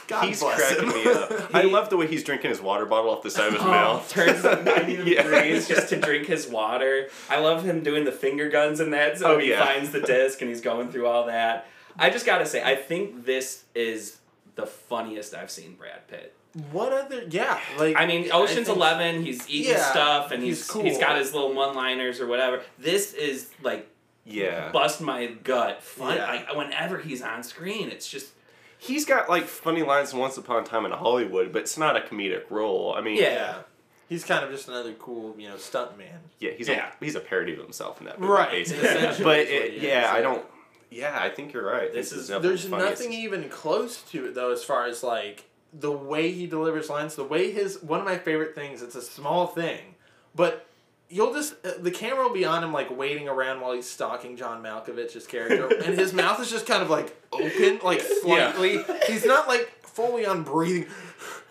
God He's bless cracking him. me up. I love the way he's drinking his water bottle off the side of his Oh, mouth. turns 90 Yeah. degrees just to drink his water. I love him doing the finger guns and that. So Oh, he yeah. finds the disc and he's going through all that. I just gotta say, I think this is the funniest I've seen Brad Pitt. What other? Yeah, like I mean, I Ocean's think- Eleven, he's eating Yeah, stuff and he's he's cool. he's got his little one-liners or whatever. This is like Yeah. bust my gut fun. Yeah. Like whenever he's on screen, it's just He's got like funny lines in Once Upon a Time in Hollywood, but it's not a comedic role. I mean, Yeah. Yeah, he's kind of just another cool, you know, stunt man. yeah, he's Yeah. a he's a parody of himself in that movie, Right, but it, he is, yeah, I don't. Yeah, I think you're right. This This, is- is There's funniest. nothing even close to it though, as far as like the way he delivers lines, the way his one of my favorite things. It's a small thing, but you'll just uh, the camera will be on him like waiting around while he's stalking John Malkovich's character, and his mouth is just kind of like open, like slightly. He's not like fully on breathing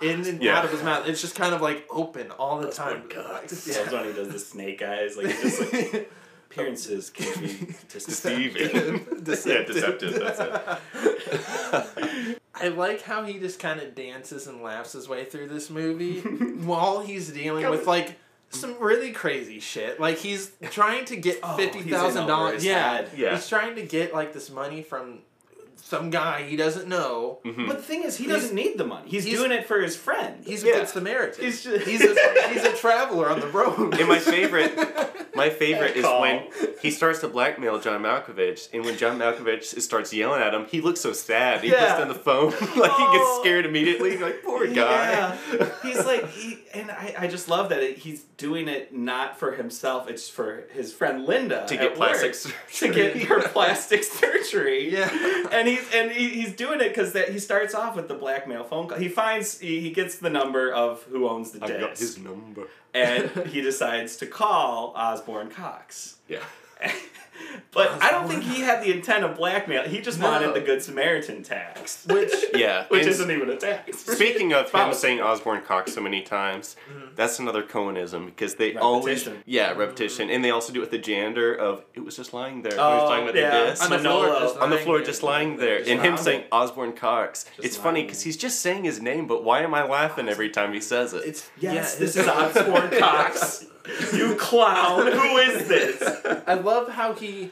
in and Yeah. out of his mouth. It's just kind of like open all the time. Oh, God. That's when he does the snake eyes. Like he's just like appearances can be Deceiving. yeah, deceptive. That's it. I like how he just kind of dances and laughs his way through this movie while he's dealing with like some really crazy shit. Like he's trying to get Oh, fifty he's in thousand over dollars. Yeah. Yeah. He's trying to get like this money from some guy he doesn't know. Mm-hmm. But the thing is, he doesn't need the money. He's, he's- doing it for his friend. He's Yeah. a good Samaritan. He's just- he's a he's a traveler on the road. And my favorite, my favorite is when he starts to blackmail John Malkovich, and when John Malkovich starts yelling at him, he looks so sad. He Yeah. puts down the phone, like he Oh. gets scared immediately. Like poor guy. Yeah. he's like he, and I, I just love that it, he's doing it not for himself. It's for his friend Linda To get plastic work, to surgery. get her plastic surgery. Yeah. and he's and he, he's doing it because that he starts off with the blackmail phone call. He finds he, he gets the number of who owns the I've got his number. and he decides to call Osborne Cox. Yeah. but I don't think he had the intent of blackmail. He just No. wanted the Good Samaritan tax, Which Yeah. which and isn't even a tax. Speaking of him Follow. saying Osborne Cox so many times, mm-hmm. that's another Coenism because they always Repetition. yeah mm-hmm. repetition, and they also do it with the janitor of it was just lying there. he Oh, was talking about yeah. the disc. on the floor, just on the lying floor there. just lying there Just and him lying saying Osborne Cox. it's funny lying because he's just saying his name, but why am I laughing every time he says it? It's Yes, yeah, this is Osborne Cox. You clown! Who is this? I love how he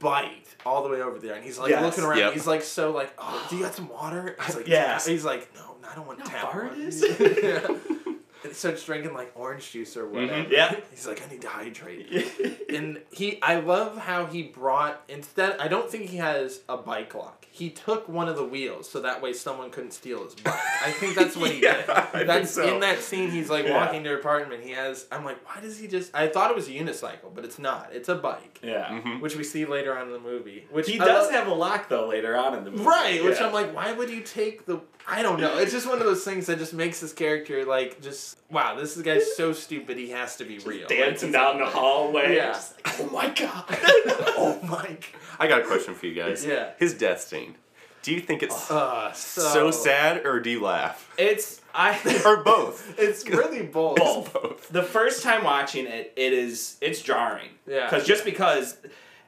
bite all the way over there, and he's like Yes. looking around. Yep. He's like so like, oh, do you got some water? He's like, Yeah. He's like, no, I don't want No, tap fart water." is? Yeah. And starts drinking like orange juice or mm-hmm. whatever. Yeah. He's like, I need to hydrate. and he, I love how he brought instead. I don't think he has a bike lock. He took one of the wheels so that way someone couldn't steal his bike. I think that's what he Yeah, did. I think that's so. in that scene. He's like Yeah. walking to her apartment. He has. I'm like, why does he just? I thought it was a unicycle, but it's not. It's a bike, yeah. Mm-hmm. which we see later on in the movie. Which He I does love- have a lock though later on in the movie. Right, which I'm like, why would you take the? I don't know. It's just one of those things that just makes this character like just wow. This guy's so stupid. He has to be real. Dancing he's down like- the hallway. Yeah. Just like, oh my god. oh my. I got a question for you guys. Yeah. His death scene. Do you think it's Uh, so, so sad or do you laugh? it's I think Or both? It's really both. Both. both. the first time watching it, it is it's jarring. Yeah. Because just because,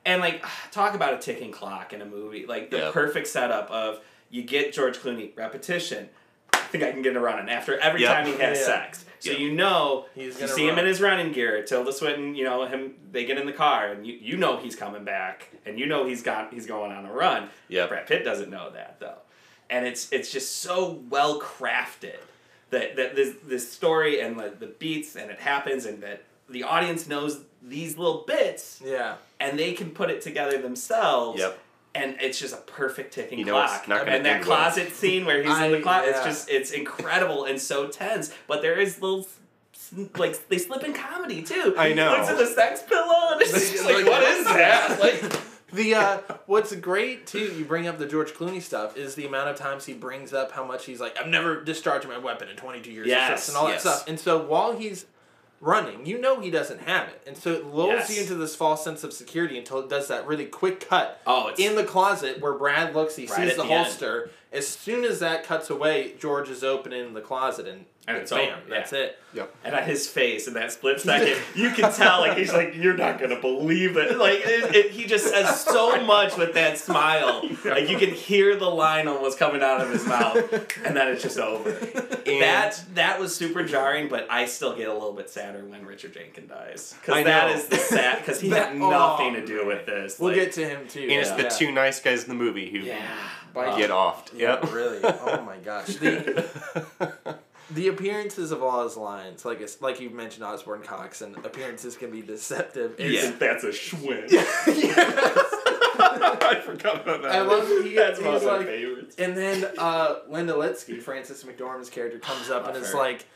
and like talk about a ticking clock in a movie, like the Yeah. perfect setup of you get George Clooney repetition. I think I can get a running after every Yep. time he has Yeah. sex. So Yep. you know He's you gonna see him in his running gear. Tilda Swinton, you know him. They get in the car, and you, you know he's coming back, and you know he's got he's going on a run. Yeah. Brad Pitt doesn't know that though, and it's it's just so well crafted that that this this story and the, the beats and it happens and that the audience knows these little bits Yeah. and they can put it together themselves. Yep. And it's just a perfect ticking You know it's clock. not and that end well. closet scene where he's in the I- closet, it's just it's incredible and so tense. But there is little like they slip in comedy too. I know. Looks at the sex pillow and it's just like, what is that? Like The uh, what's great too, you bring up the George Clooney stuff, is the amount of times he brings up how much he's like, I've never discharged my weapon in twenty two years of Yes, service," and all yes. that stuff. And so while he's running, you know he doesn't have it, and so it lulls Yes. you into this false sense of security until it does that really quick cut. Oh, it's- in the closet where Brad looks, he Right sees the the holster. As soon as that cuts away, George is opening the closet, and, And it's bam, over, that's yeah. it. Yep. and at his face in that split second, you can tell like he's like, "You're not gonna believe it." Like it, it, he just says so much with that smile. Like you can hear the line almost coming out of his mouth, and then it's just over. that that was super jarring, but I still get a little bit sadder when Richard Jenkins dies because that know. is the sad because he That- had nothing oh, to do with this. We'll like- get to him too. And it's the yeah. two nice guys in the movie who yeah. Bite get offed. Yeah, Yep. really. Oh my gosh. The, the appearances of all his lines, like it's, like you mentioned, Osborne Cox, and appearances can be deceptive. You It's- think that's a schwinn. I forgot about that. I love he, That's he's one of my like, favorites. and then uh, Linda Litsky, Frances McDormand's character, comes up Love and is her. like,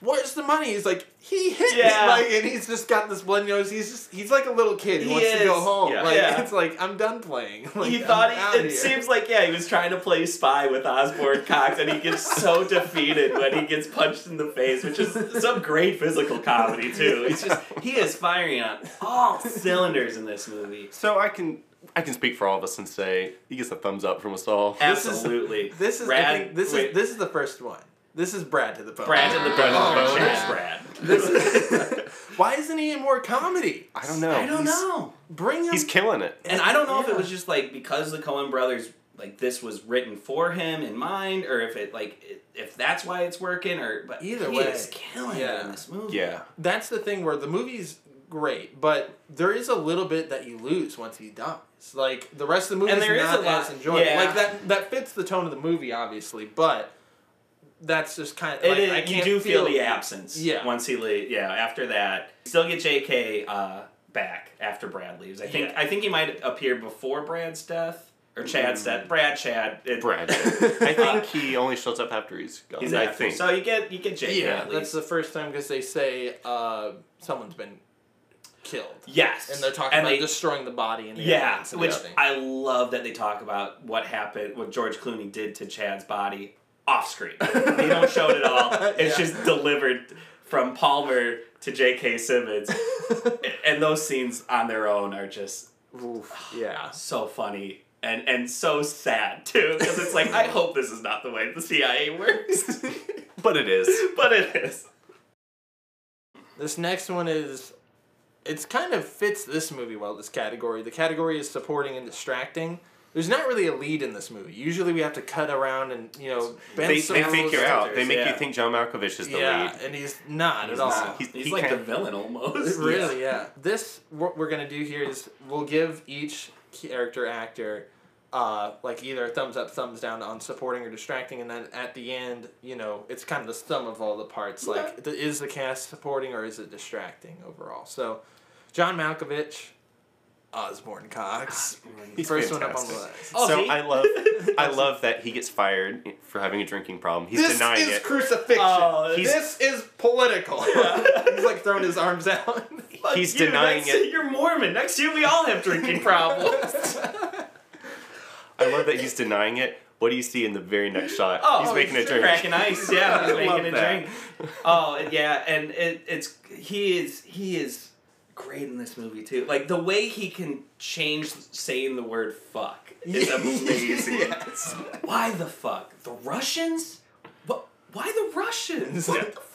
"Where's the money?" He's like, "He hit Yeah. me," like, and he's just got this blood nose. He's just he's like a little kid. He, He wants to go home. Yeah. Like Yeah. it's like I'm done playing. Like, he I'm thought he, it here. seems like yeah he was trying to play spy with Osborne Cox and he gets so defeated when he gets punched in the face which is some great physical comedy too it's just he is firing on all cylinders in this movie So I can I can speak for all of us and say he gets a thumbs up from us all. This is- absolutely This is I think this wait, is this is the first one. This is Brad to the bone. Brad to the bone Brad bone. Chad Brad This is, why isn't he in more comedy? I don't know. I don't He's- know Bring him. He's killing it. and I don't know if it Yeah. was just like because the Coen brothers like this was written for him in mind or if it like it, if that's why it's working or but Either he way. is killing it Yeah. in this movie Yeah. That's the thing where the movie's great, but there is a little bit that you lose once he dies. Like the rest of the movie And is there is not a lot- as enjoyable. yeah. Like that that fits the tone of the movie, obviously, but that's just kind of It like, is, I you can't do feel, the absence. Yeah. Once he leaves, yeah. After that, still get J.K. Uh, back after Brad leaves. I think Yeah. I think he might appear before Brad's death or Chad's death. Brad, Chad, it, Brad. I think he only shows up after he's gone. He's I after. think. So you get you get J.K. Yeah, at that's the first time because they say uh, someone's been killed, yes, and they're talking and about they, destroying the body in the Yeah, ambulance and which. I love that they talk about what happened, what George Clooney did to Chad's body off screen. they don't show it at all. It's Yeah. just delivered from Palmer to J.K. Simmons, and those scenes on their own are just Oof, yeah. so funny and and so sad too because it's like I hope this is not the way the CIA works, but it is. but it is. This next one is it's kind of fits this movie well, this category. The category is supporting and distracting. There's not really a lead in this movie. Usually we have to cut around and, you know, bend They, some they fake you rules. out. They make yeah. you think John Malkovich is the Yeah, lead. and he's not He's at all. not. He's- He's, he like the can't- villain almost. Really, yeah. This what we're gonna do here is we'll give each character actor uh, like either thumbs up, thumbs down on supporting or distracting, and then at the end, you know, it's kind of the sum of all the parts. Like, th- is the cast supporting or is it distracting overall? So, John Malkovich, Osborne Cox, ah, He's first one up on fantastic. the list. Oh, so see? I love, I love that he gets fired for having a drinking problem. He's this denying is it. crucifixion. Oh, this is political. He's like throwing his arms out. Fuck He's you, denying next- it. You're Mormon. Next year we all have drinking problems. I love that he's denying it. What do you see in the very next shot? Oh, he's making a drink. cracking ice. Yeah, he's love making a that. drink. Oh yeah, and it, it's he is he is great in this movie too. Like the way he can change saying the word "fuck" is amazing. Yes. Why the fuck the Russians? What? Why the Russians? What the fuck?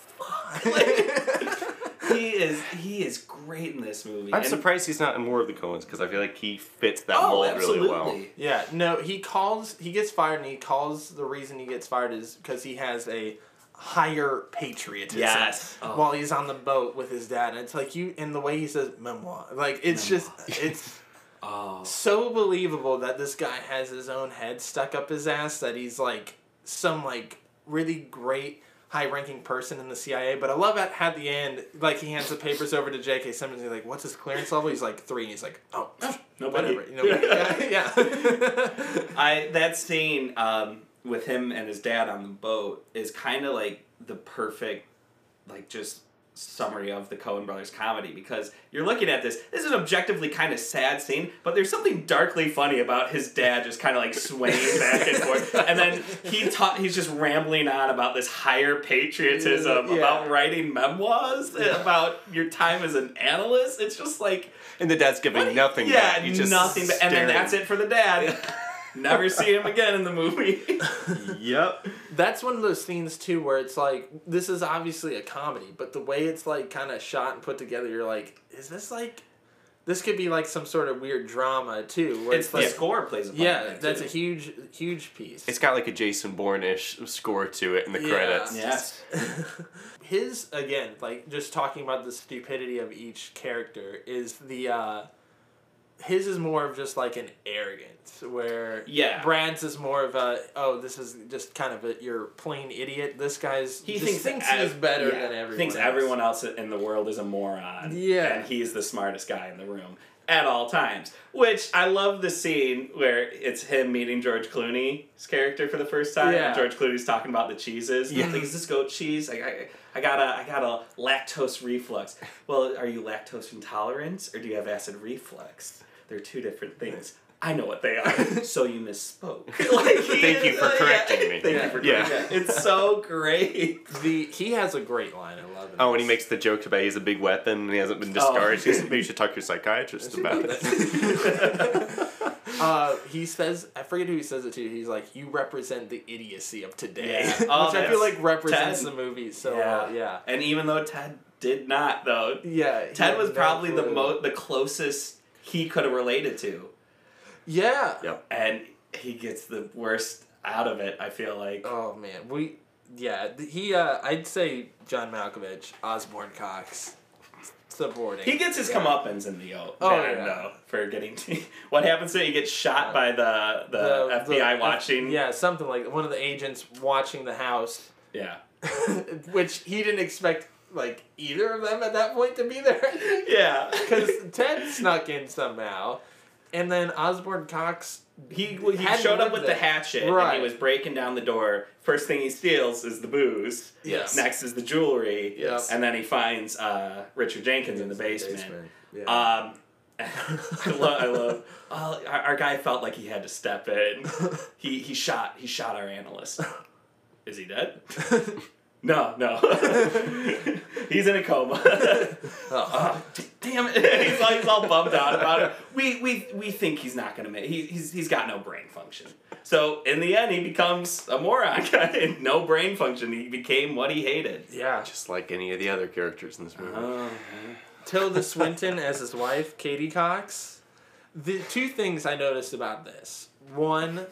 Like, he is he is great in this movie. I'm And- surprised he's not in more of the Coens because I feel like he fits that Oh, mold absolutely. really well. Yeah, no, he calls, he gets fired, and he calls the reason he gets fired is because he has a higher patriotism. Yes. Oh. While he's on the boat with his dad. And it's like you, and the way he says memoir. Like, it's just, it's Oh, so believable that this guy has his own head stuck up his ass that he's like some, like, really great. High ranking person in the CIA, but I love at at the end, like he hands the papers over to J.K. Simmons. He's like, "What's his clearance level?" He's like three. And he's like, "Oh, nobody. whatever." You know, yeah, yeah. I that scene um, with him and his dad on the boat is kind of like the perfect, like just summary of the Coen Brothers comedy because you're looking at this. This is an objectively kind of sad scene, but there's something darkly funny about his dad just kind of like swaying back and forth, and then he ta- he's just rambling on about this higher patriotism Yeah. about writing memoirs about your time as an analyst. It's just like And the dad's giving nothing yeah, back. He's just nothing. But, and then that's it for the dad. Never see him again in the movie. Yep. That's one of those scenes too where it's like this is obviously a comedy, but the way it's like kind of shot and put together, you're like, is this like, this could be like some sort of weird drama too, where it's it's, the like, score plays a part. yeah, in that's too. a huge, huge piece. It's got like a Jason Bourne-ish score to it in the Yeah. credits. yes. His again, like just talking about the stupidity of each character is the. uh his is more of just like an arrogance, where Yeah. Brad's is more of a oh this is just kind of a you're plain idiot. This guy's He just thinks, thinks he's better yeah, than everyone. Thinks else. everyone else in the world is a moron. Yeah. and he's the smartest guy in the room at all times. Which I love the scene where it's him meeting George Clooney's character for the first time. Yeah. And George Clooney's talking about the cheeses. Yeah. Like, is this goat cheese? I, I, I got a I got a lactose reflux. Well, are you lactose intolerant or do you have acid reflux? They're two different things. I know what they are. so you misspoke. like, Thank you is- for yeah. correcting me. Thank Yeah. you for Yeah. correcting me. It's so great. The he has a great line. I love it. Oh, and he makes the joke about he's a big weapon and he hasn't been oh. discharged. He says, Maybe you should talk to your psychiatrist about it. Uh, he says, I forget who he says it to. He's like, "You represent the idiocy of today," Yeah. which Oh, I feel like represents Ted. the movie so well. Yeah, And even though Ted did not, though, yeah. Ted was probably the clue. mo- the closest he could have related to, Yeah. Yep. and he gets the worst out of it. I feel like. Oh man, we. Yeah, he. Uh, I'd say John Malkovich, Osborne Cox, supporting. He gets his Yeah. comeuppance in the O. Oh, yeah. though, for getting to, what happens to him? he gets shot by the the, FBI watching. Yeah, something like one of the agents watching the house, yeah, which he didn't expect like either of them at that point to be there. yeah. Because Ted snuck in somehow, and then Osborne Cox. He he Hadn't showed up lived with the there. hatchet and he was breaking down the door. First thing he steals is the booze. Yes. Next is the jewelry. Yes. And then he finds uh, Richard Jenkins in the basement. Yeah. Um, I love. I love. Oh, our, our guy felt like he had to step in. He he shot. He shot our analyst. Is he dead? No, no. he's in a coma. Oh. Damn it! he's, all, he's all bummed out about it. We we we think he's not gonna make. He, he's he's got no brain function. So in the end, he becomes a moron. no brain function. He became what he hated. yeah. Just like any of the other characters in this movie. Oh, Tilda Swinton as his wife, Katie Cox. The two things I noticed about this. One,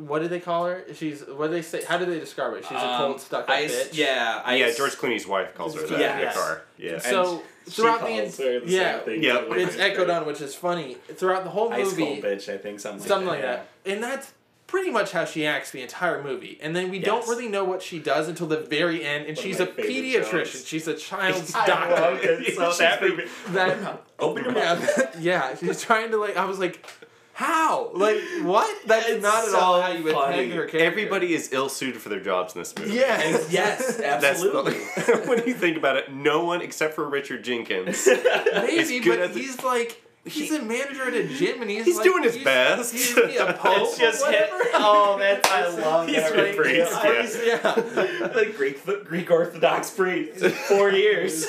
what did they call her? She's what do they say? How do they describe her? She's a Um, cold stuck up I s- bitch. Yeah, I yeah, George Clooney's wife calls her that Yeah, in the yes. car. Yeah. So she throughout the, calls en- her the yeah, same thing. Yeah. it's is echoed on, which is funny throughout the whole movie. Ice movie. cold bitch, I think something, something like like that. that. And that's pretty much how she acts the entire movie. And then we don't really know what she does until the very end. And One she's a pediatrician. jokes. She's a child's I doctor. love it. So She's that the- That Open your mouth. yeah, yeah, she's trying to like. I was like, how? Like what? That's It's not at so all how you would funny. peg her character. Everybody is ill suited for their jobs in this movie. Yes, And yes, absolutely. the, when you think about it, no one except for Richard Jenkins. Maybe, is good but at the- he's like. He's a manager at a gym, and he's He's like, doing his he's- best. He's be a pope It's just or hit. whatever. Oh, that's I love He's that. a priest, I yeah. was- yeah. the Greek Greek Orthodox priest. Four years.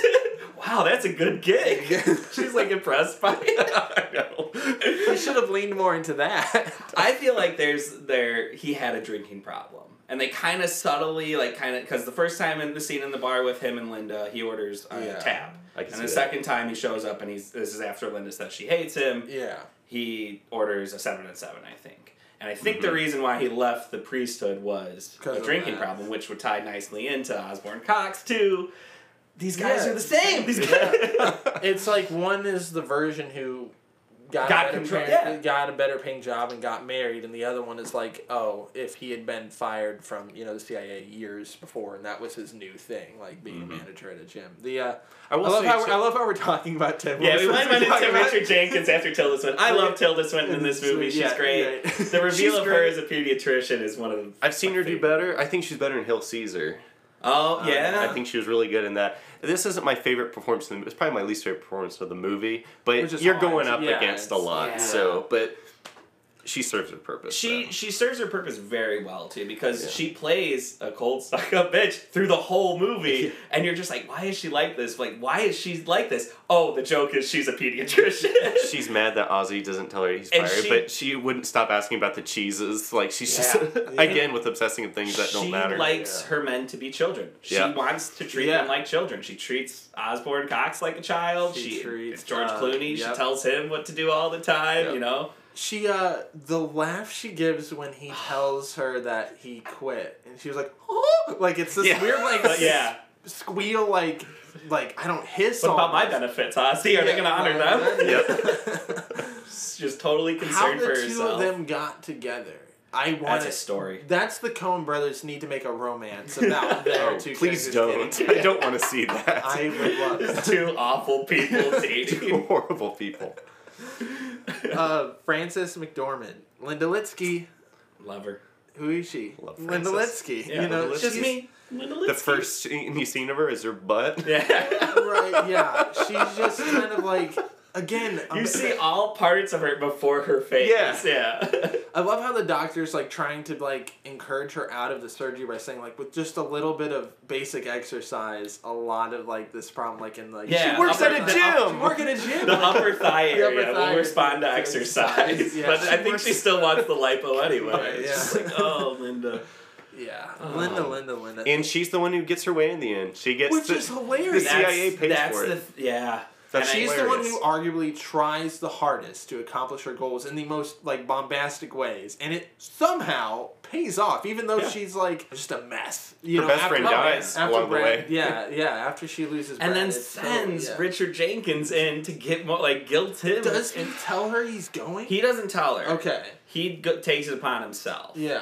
wow, that's a good gig. She's like impressed by it. I know. He should have leaned more into that. I feel like there's there he had a drinking problem. And they kind of subtly, like, kind of, because the first time in the scene in the bar with him and Linda, he orders a Yeah. tab. I can and see the that. second time he shows up and he's, this is after Linda says she hates him, yeah. he orders a 7 and 7, I think. And I think Mm-hmm. the reason why he left the priesthood was a drinking that. problem, which would tie nicely into Osborne Cox, too. These guys Yeah, are the same. These guys. It's like one is the version who got, Got a better control- pay- yeah. got a better paying job and got married, and the other one is like, oh, if he had been fired from you know the CIA years before, and that was his new thing, like being a manager at a gym. The uh, I I, love how so- I love how we're talking about Tim. Yeah, we went into Talking about- Richard Jenkins after Tilda Swinton. I love Tilda Swinton in this movie. She's Yeah, great. right. The reveal She's of her as a pediatrician is one of the. I've seen my her do better. I think she's better in Hail Caesar. Oh um, yeah, I think she was really good in that. This isn't my favorite performance. In the, it's probably my least favorite performance of the movie. But you're hard. going up Yeah, against a lot. yeah. So, but she serves her purpose. she so. she serves her purpose very well too because Yeah. she plays a cold stuck up bitch through the whole movie, and you're just like, why is she like this? Like, why is she like this? Oh, the joke is she's a pediatrician. She's mad that Ozzy doesn't tell her he's And fired, she- but she wouldn't stop asking about the cheeses. Like she's just again with obsessing with things that don't she matter. likes Yeah. her men to be children. She Yeah. wants to treat Yeah. them like children. She treats Osborne Cox like a child. She She, treats, George uh, Clooney. yep. She tells him what to do all the time. Yep. You know. She uh the laugh she gives when he tells her that he quit, and she was like, oh, like it's this Yeah. weird like But yeah. squeal like like I don't hiss. What about my benefits, Ozzy? Are they going to honor them? Yep. She's just totally concerned How the for two herself. of them got together. I want That's a story. That's the Coen brothers need to make a romance about their Oh, two. please don't. I don't want to see that. I would love two awful people dating. Two horrible people. Uh, Frances McDormand, Linda Litsky. Love her. Who is she? Love Linda Frances. Litsky. Yeah, you know, it's just me. Linda The Litsky. first scene you've seen of her is her butt. Yeah. Right? Yeah, she's just kind of like again. You um, see all parts of her before her face. Yeah. Yeah. I love how the doctor's like trying to like encourage her out of the surgery by saying like with just a little bit of basic exercise, a lot of like this problem like in like Yeah, she works upper- at a the gym. up- She work at a gym. the upper thigh The upper area thigh will respond to area. exercise. Yeah, but I think she still wants the lipo anyway. Right, yeah. just like, oh, Linda. yeah, Oh. Linda, Linda, Linda. And she's the one who gets her way in the end. She gets which the, is hilarious. the CIA pays that's for the, it. th- yeah. That's- And I- She's the one who arguably tries the hardest to accomplish her goals in the most like bombastic ways, and it somehow pays off, even though Yeah. she's like just a mess. You Her know, best after, friend dies after along the way. Yeah, yeah. After she loses, and Brad, then it's so- sends yeah. Richard Jenkins in to get more like guilt him. Does he tell her he's going? he doesn't tell her. okay. He go- takes it upon himself. Yeah.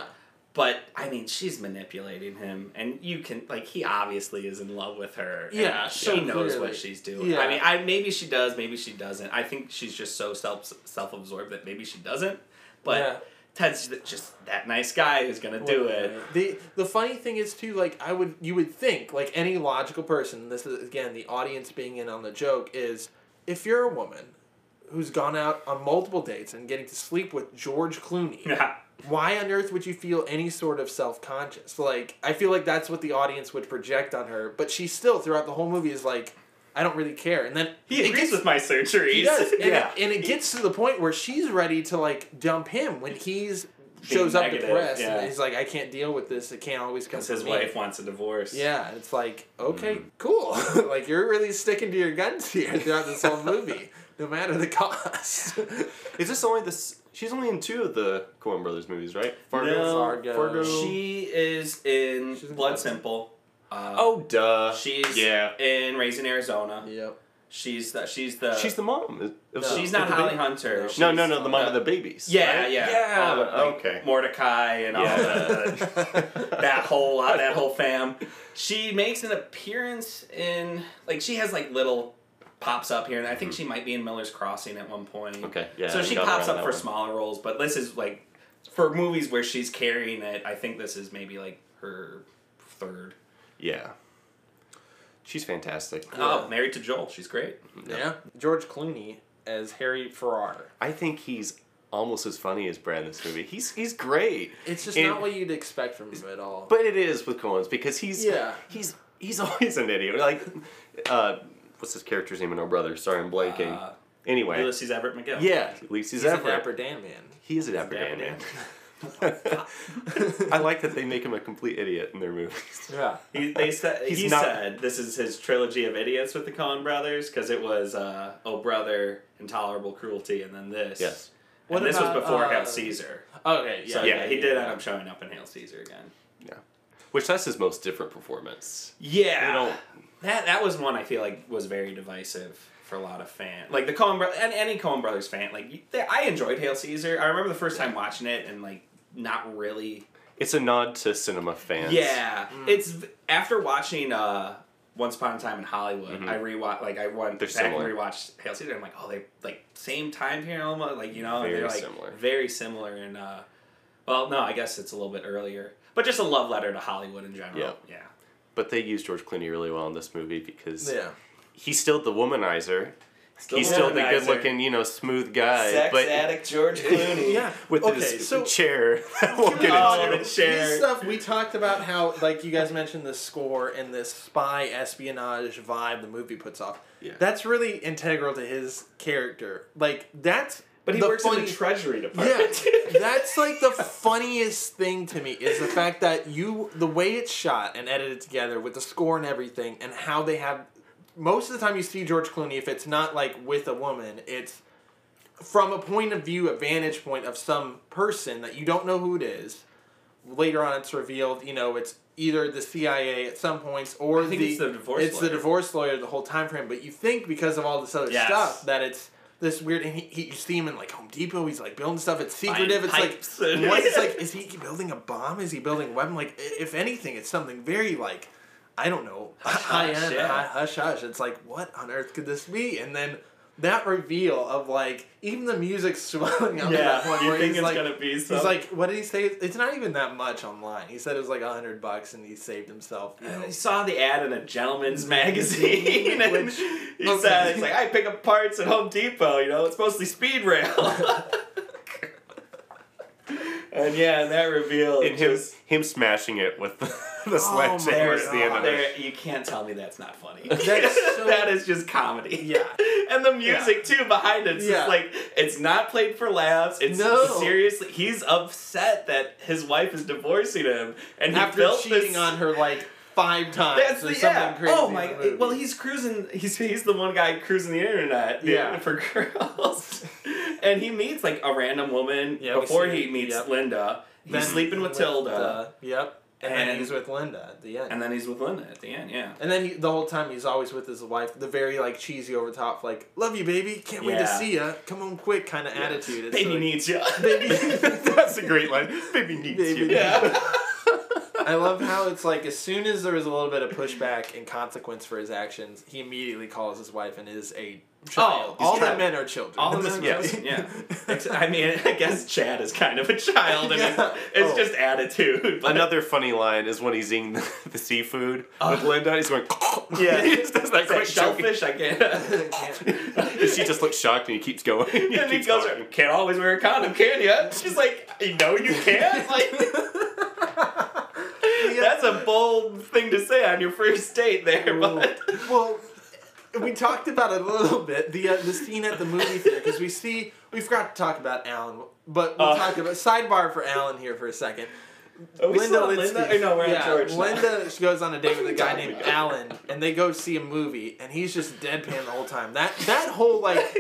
But I mean, she's manipulating him, and you can like he obviously is in love with her. and Yeah, she knows clearly. what she's doing. Yeah. I mean, I maybe she does, maybe she doesn't. I think she's just so self self absorbed that maybe she doesn't. But Yeah. Ted's just that nice guy who's gonna do it. The the funny thing is too, like I would you would think, like any logical person, this is again the audience being in on the joke, is if you're a woman who's gone out on multiple dates and getting to sleep with George Clooney, Yeah. Why on earth would you feel any sort of self conscious? Like I feel like that's what the audience would project on her, but she still throughout the whole movie is like, I don't really care. And then He agrees gets- with my surgeries. he does, and, Yeah. it, and it gets to the point where she's ready to like dump him when he's shows up negative, depressed yeah. and he's like, I can't deal with this. It can't always come his me. wife wants a divorce. Yeah, it's like, okay, Mm-hmm. cool. like you're really sticking to your guns here throughout this whole movie, no matter the cost. Is this only this? She's only in two of the Coen Brothers movies, right? Fargo. No, Fargo. Fargo. She is in She's in Blood Blood Simple. Uh, oh, duh. she's yeah. in Raising Arizona. Yep. She's the she's the She's the mom. Is- No. she's not the Holly baby- Hunter. No. She's, No, no, no. The mom of the babies. Yeah, right? yeah, Yeah. All the, like, okay. Mordecai and all Yeah. the that whole uh, that whole fam. She makes an appearance in like she has like little pops up here, and I think she might be in Miller's Crossing at one point. Okay, yeah, So she pops up for one. smaller roles, but this is like for movies where she's carrying it. I think this is maybe like her third. Yeah. She's fantastic. Oh, married to Joel. She's great. Yeah. George Clooney as Harry Pfarrer. I think he's almost as funny as Brad in this movie. He's he's great. It's just And- not what you'd expect from him at all. But it is with Coen's because he's Yeah. he's he's always an idiot. Like, uh, what's his character's name in Oh Brother? Sorry, I'm blanking. Uh, anyway, Ulysses Everett McGill. yeah, at least he's, he's a Everett. dapper Dan man. He is a dapper Dapper Dan man. Dan. I like that they make him a complete idiot in their movies. Yeah. He, they said He's he not- said this is his trilogy of idiots with the Coen brothers because it was uh, Oh Brother, Intolerable Cruelty, and then this. Yes. What this about, was before uh, Hail Caesar. Okay. Yeah. So yeah, he did yeah. end up showing up in Hail Caesar again. Yeah, which that's his most different performance. Yeah, They don't- that that was one I feel like was very divisive for a lot of fans. Like the Coen brothers, and any Coen brothers fan, like they, I enjoyed Hail Caesar. I remember the first time watching it and like not really It's a nod to cinema fans. Yeah, Mm. it's after watching uh, Once Upon a Time in Hollywood. Mhm. I rewatch like I went They're back similar. and rewatched Hail Caesar. I'm like, oh, they like same time period almost. Like you know, Very they're like similar. very similar. And uh, well, no, I guess it's a little bit earlier, but just a love letter to Hollywood in general. Yeah. yeah. But they use George Clooney really well in this movie because Yeah. he's still the womanizer. Still he's the still the good-looking, you know, smooth guy. Sex but addict George Clooney. Yeah. with okay, his so chair, we'll get Oh, into. the chair. This stuff we talked about how like you guys mentioned the score and this spy espionage vibe the movie puts off. Yeah. That's really integral to his character. Like that's but he the works in the Treasury Department. Yeah, that's like the funniest thing to me is the fact that you the way it's shot and edited together with the score and everything and how they have most of the time you see George Clooney if it's not like with a woman it's from a point of view a vantage point of some person that you don't know who it is later on it's revealed you know it's either the CIA at some points or I think the it's the divorce it's the lawyer. divorce lawyer the whole time frame but you think because of all this other Yes. stuff that it's this weird and he, he you see him in like Home Depot he's like building stuff it's secretive it's pipes. like what is like is he building a bomb? Is he building a weapon? Like if anything it's something very like I don't know high end yeah. high, hush hush. It's like what on earth could this be? And then that reveal of like even the music swelling up to that point you where think he's it's like gonna be He's like, what did he say? It's not even that much online. He said it was like a hundred bucks, and he saved himself. You know. I saw the ad in a gentleman's magazine, and Which- he okay. said, "It's like I pick up parts at Home Depot. You know, it's mostly speed rail." and yeah, and that reveal And him, just him smashing it with the, the Oh sledgehammer my at the end of God. it. you can't tell me that's not funny. That's so- that is just comedy. Yeah. and the music too behind it. It's Yeah. just like it's not played for laughs. It's No. seriously. He's upset that his wife is divorcing him, and he After built cheating this, on her like five times. That's the something yeah. crazy Oh my! the movie. Well, he's cruising. He's he's the one guy cruising the internet. Yeah. for girls, and he meets like a random woman Yeah, before he meets yep. Linda. He's Then sleeping with, Tilda, uh, yep. And, then he's with Linda at the end. and then he's with Linda at the end. Yeah. And then he, the whole time he's always with his wife, the very like cheesy over top, like "Love you, baby, can't wait to see ya, come on quick" kind of attitude. It's Baby like, needs you. baby. That's a great line. Baby needs Baby you. needs yeah. I love how it's like as soon as there was a little bit of pushback and consequence for his actions, he immediately calls his wife and is a child. Oh, all the men are children. All in of this them, movie. yes, yeah. I mean, I guess Chad is kind of a child, and Yeah. it's, it's Oh. just attitude. but- Another funny line is when he's eating the, the seafood oh. with Linda. He's going, Yeah. he just does that Is that quick shellfish. I can't. And she just looks shocked and he keeps going. He and he keeps goes, talking. "Can't always wear a condom, can you?" She's like, "You know you can't." Like, that's a bold thing to say on your first date, there. But well, we talked about it a little bit the uh, the scene at the movie theater because we see we forgot to talk about Alan, but we'll Uh. talk about sidebar for Alan here for a second. Are we still on Linda? Or no, we're yeah, at George. now. Linda she goes on a date with a guy named go. Alan, and they go see a movie, and he's just deadpan the whole time. That that whole like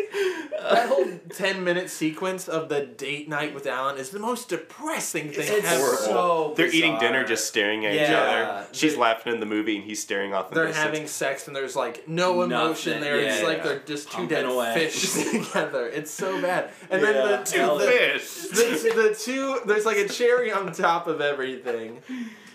that whole ten minute sequence of the date night with Alan is the most depressing thing It's ever. so They're eating dinner, just staring at each other. She's They- laughing in the movie, and he's staring off in the They're distance. having sex and there's like no emotion Nothing, there. It's yeah. like they're just two Pumping dead away. fish together. It's so bad. And Yeah. then the two Two the, fish. the, the two there's like a cherry on top of everything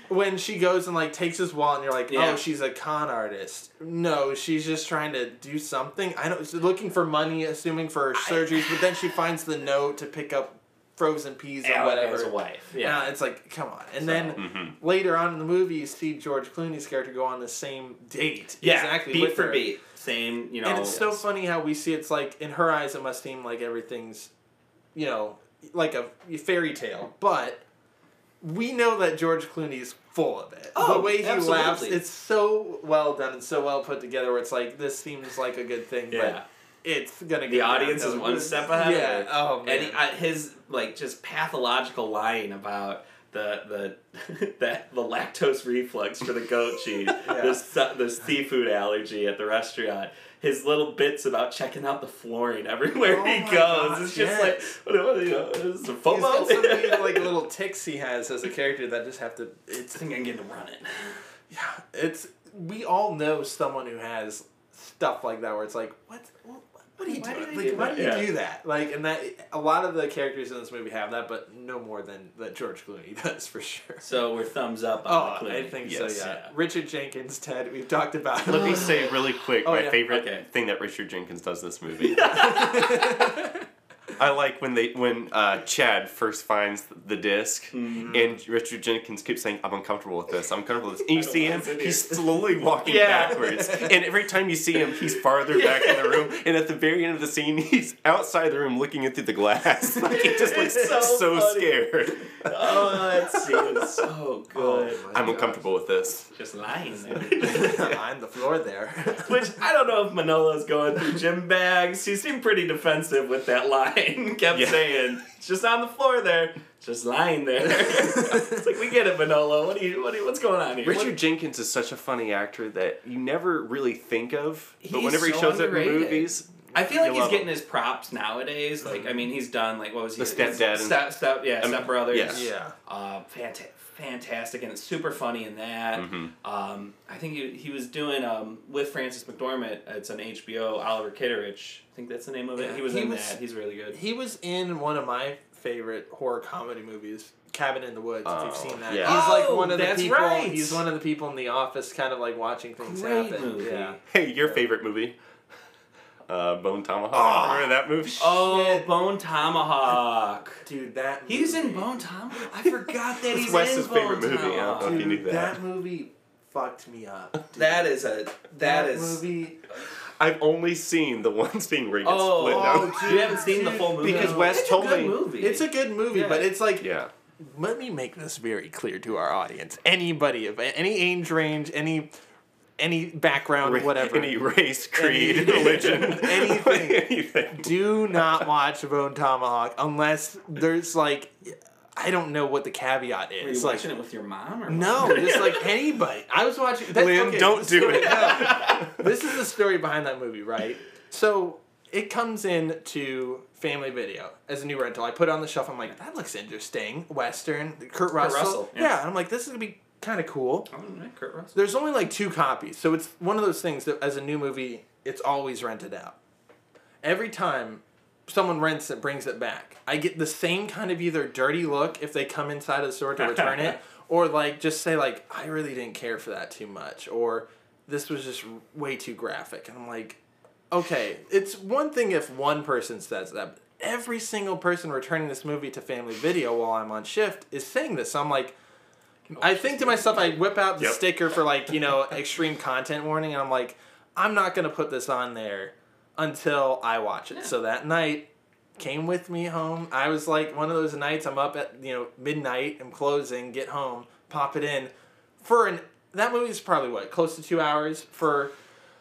when she goes and like takes his wallet and you're like Yeah. oh she's a con artist no she's just trying to do something i don't she's looking for money assuming for her surgeries but then she finds the note to pick up frozen peas or whatever has a wife. yeah Yeah. it's like come on and then Mm-hmm. later on in the movie you see george clooney's character go on the same date Yeah. exactly Beat with for her. beat. Same. You know. And it's so funny how we see it's like in her eyes it must seem like everything's, you know, like a fairy tale, but we know that George Clooney's full of it. Oh, the way he laughs, it's so well done and so well put together. Where it's like this seems like a good thing, Yeah. but it's gonna. The audience is one step ahead. Yeah. Of it. Oh man. And he, uh, his like just pathological lying about the the that the lactose reflux for the goat cheese, this this seafood allergy at the restaurant. His little bits about checking out the flooring everywhere Oh he goes. gosh, it's just yes. like you know, is this a He's football? got so many like little ticks he has as a character that just have to. I It's think I can get to run it. Yeah, it's we all know someone who has stuff like that where it's like, what, what, what are you Why doing? did Like, do why that? do you Yeah. do that? Like, and that a lot of the characters in this movie have that, but no more than that George Clooney does for sure. So we're thumbs up Oh, on the I think Yes. so. Yeah. Yeah. Richard Jenkins, Ted. We've talked about. Let me say really quick Oh, my yeah. favorite Okay. thing that Richard Jenkins does in this movie. I like when they when uh, Chad first finds the disk Mm-hmm. and Richard Jenkins keeps saying, "I'm uncomfortable with this. I'm uncomfortable with this." And you see him, he's slowly walking Yeah. backwards, and every time you see him, he's farther back in the room. And at the very end of the scene, he's outside the room looking in through the glass. Like he just looks so, so scared. Oh, that scene is so good. Oh I'm God. uncomfortable with this. Just lying there. on the floor there. Which I don't know if Manolo's going through gym bags. He seemed pretty defensive with that line. Kept Yeah. saying, "It's just on the floor there, just lying there." it's like we get it, Manolo. What do you? What do you, What's going on here? Richard What- Jenkins is such a funny actor that you never really think of, but He's whenever he so shows up in underrated. movies, I feel like he's getting him. his props nowadays. Like, I mean, he's done like what was he? The Stepdad Step, step, yeah, Um, Step Brothers. yeah. yeah. Uh, fanta- fantastic and it's super funny in that. Mhm. Um, I think he, he was doing um, with Frances McDormand. It's an HBO. Oliver Kitteridge. I think that's the name of it. Yeah, he was he in was- that. He's really good. He was in one of my favorite horror comedy movies, Cabin in the Woods. if Oh, you've seen that, yeah. he's like Oh, one of the that's people. right. He's one of the people in the office, kind of like watching things Great happen. movie. Yeah. Hey, your favorite movie? Uh, Bone Tomahawk. Oh. Remember that movie? Oh, Shit. Bone Tomahawk. Dude, that He's in Bone Tomahawk. I forgot that he's Wes's in favorite Bone movie, I don't know Tomahawk. if you knew Dude, that. that movie fucked me up. dude. That is a that is. movie. I've only seen the one scene where he gets Oh, split oh, down. dude. you haven't seen the full movie Because No. Wes it's told a good me- movie. It's a good movie, Yeah. but it's like Yeah. let me make this very clear to our audience. Anybody of any age range, any any background, Ra- whatever. Any race, creed, Any- religion, anything. anything. do not watch Bone Tomahawk unless there's like I don't know what the caveat Were you is. Like watching it with your mom or what? no, just like anybody. I was watching. That's, Lynn, okay, don't do story- it. no. this is the story behind that movie, right? So it comes in to Family Video as a new rental. I put it on the shelf. I'm like, that looks interesting. Western, Kurt Russell. Russell, yeah. yes. and I'm like, this is gonna be kind of cool. Oh, right, Kurt Russell. There's only like two copies, so it's one of those things that as a new movie, it's always rented out. Every time someone rents it, brings it back, I get the same kind of either dirty look if they come inside of the store to return it, or like just say like I really didn't care for that too much, or this was just way too graphic, and I'm like, okay, it's one thing if one person says that. But every single person returning this movie to Family Video while I'm on shift is saying this. So I'm like, I think to myself, I whip out the Yep. sticker for like you know extreme content warning, and I'm like, I'm not gonna put this on there until I watch it. So that night came with me home. I was like one of those nights I'm up at you know midnight, I'm closing, get home, pop it in for an that movie is probably what close to two hours for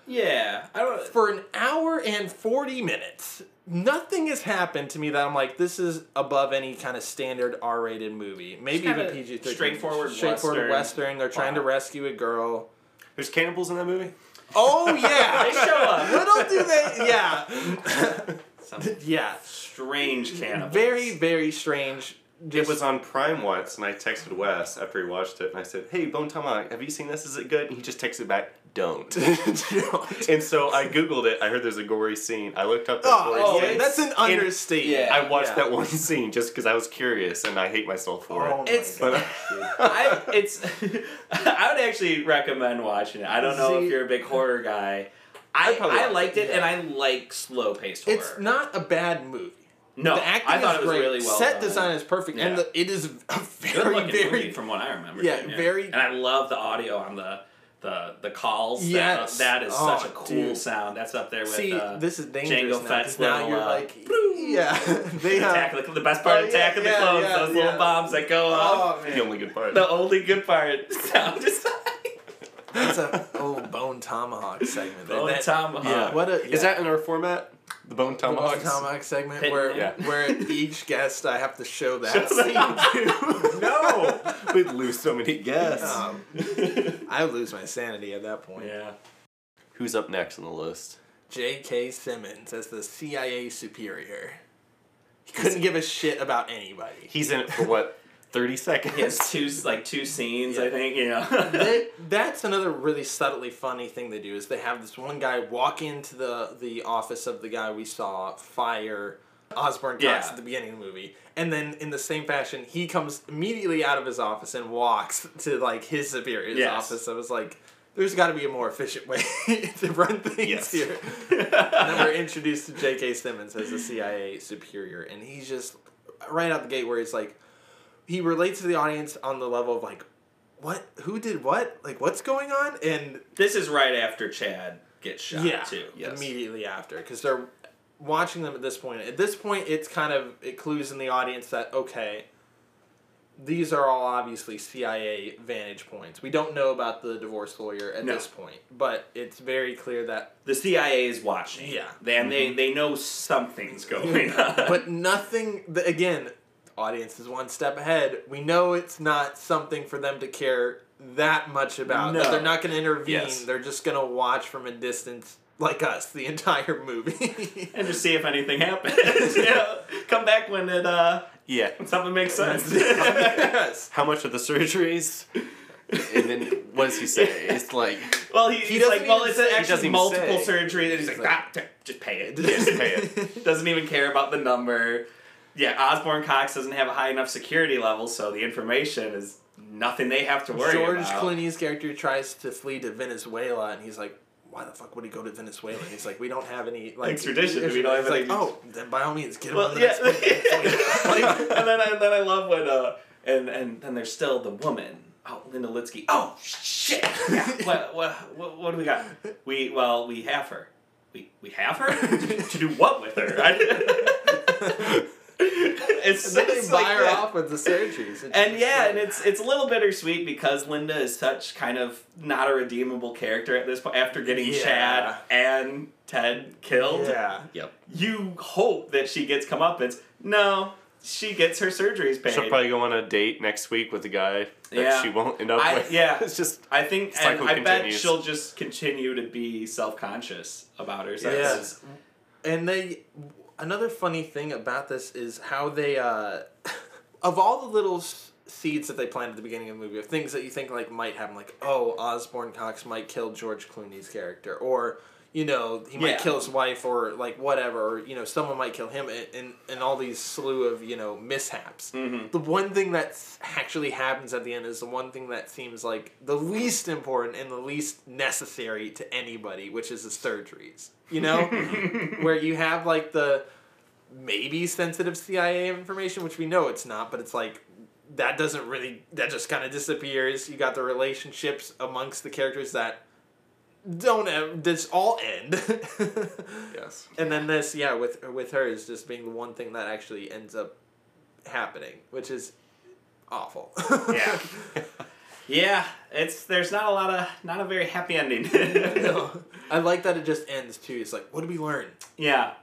Yeah, I don't. for an hour and 40 minutes nothing has happened to me that I'm like, this is above any kind of standard R-rated movie. Maybe even PG thirteen. straightforward straightforward Western. western. They're trying to rescue a girl. There's cannibals in that movie. Oh yeah, They show up. Little do they, yeah, Some yeah. strange cannibals. Very very strange. It was on Prime once, and I texted Wes after he watched it, and I said, "Hey, Bone Tomahawk, have you seen this? Is it good?" And he just texted back, "Don't." and so I googled it. I heard there's a gory scene. I looked up that Oh, gory oh, scene. that's an understatement. Yeah. I watched Yeah. that one scene just because I was curious, and I hate myself for Oh it. my It's- But- I it's I would actually recommend watching it. I don't know See- if you're a big horror guy. I, probably I liked it, yeah. and I like slow paced horror. It's not a bad movie. no, the acting I thought is it was great. really well Set done. design is perfect, and the, it is a very very movie from what I remember. Yeah, too, very- And I love the audio on the the the calls. Yes. that, that is Oh, such a cool dude. sound. That's up there with See, uh, this is dangerous Jango now, Fett's 'cause now little, you're uh, like, yeah, they uh, Attack of the, the best part Oh, of Attack yeah, of the yeah, Clones, yeah, those yeah. little bombs that go off. oh the only good part. The only good part sound is that's a old bone tomahawk segment. Bone that, Tomahawk. Yeah, what a Is that in our format? The Bone The bone tomahawk segment Pit- where yeah. where each guest I have to show that Show scene that. to. no! We'd lose so many guests. Um, I would lose my sanity at that point. yeah. Who's up next on the list? J.K. Simmons as the CIA superior. He couldn't give a shit about anybody. He's in it for what, 30 seconds? He has two like two scenes, Yeah. I think. You know. They- that's another really subtly funny thing they do is they have this one guy walk into the the office of the guy we saw fire Osborne Cox Yeah. at the beginning of the movie, and then in the same fashion he comes immediately out of his office and walks to like his superior's Yes. office. I was like, there's got to be a more efficient way to run things Yes. here. and then we're introduced to J.K. Simmons as the CIA superior, and he's just right out the gate where he's like, he relates to the audience on the level of like, what, who did what, like what's going on, and this is right after Chad gets shot yeah, too. Yes. immediately after because they're watching them at this point. At this point, it's kind of it clues in the audience that okay. These are all obviously CIA vantage points. We don't know about the divorce lawyer at No. this point, but it's very clear that The CIA is watching. Yeah. They, and they mm-hmm. they know something's going on. but nothing again audience is one step ahead we know it's not something for them to care that much about No. they're not going to intervene Yes. they're just going to watch from a distance like us the entire movie and just see if anything happens. you know, come back when it uh Yeah. when something makes sense. yes How much are the surgeries? and then what does he say? It's like, well, he, He he's doesn't like, well, it's say- he actually multiple say. surgery. And he's like, like- ah, t- just pay it. Just pay it. doesn't even care about the number. Yeah, Osborne Cox doesn't have a high enough security level, so the information is nothing they have to worry george about. George Clooney's character tries to flee to venezuela and he's like why the fuck would he go to Venezuela? And he's like, we don't have any like Extradition, we don't have He's like, any- oh, then by all means, get him Well, yeah, like, and then I, then I love when uh and and then there's still the woman. Oh, Linda Litzke. Oh shit! Yeah. what, what what what do we got? We well we have her. We we have her to do what with her? I, it's And then they it's buy like her that. off with the surgeries. And yeah, like- and it's it's a little bittersweet because Linda is such kind of not a redeemable character at this point after getting Yeah. Chad and Ted killed yeah. yep. you hope that she gets comeuppance. No, she gets her surgeries paid. She'll probably go on a date next week with a guy that Yeah. she won't end up I- with. yeah. It's just, I think, and Cycle I bet she'll just continue to be self conscious about herself. Yes. And they another funny thing about this is how they uh of all the little seeds that they planted at the beginning of the movie of things that you think like might happen like oh Osborne Cox might kill George Clooney's character or you know he might Yeah. kill his wife or like whatever or you know someone might kill him and and, all these slew of you know mishaps Mhm. the one thing that actually happens at the end is the one thing that seems like the least important and the least necessary to anybody which is the surgeries you know where you have like the maybe sensitive CIA information, which we know it's not, but it's like that doesn't really that just kind of disappears. You got the relationships amongst the characters that don't this all end. yes. and then this, yeah, with with her is just being the one thing that actually ends up happening, which is awful. Yeah. Yeah, it's there's not a lot of not a very happy ending. I like that it just ends too. It's like, what did we learn? yeah,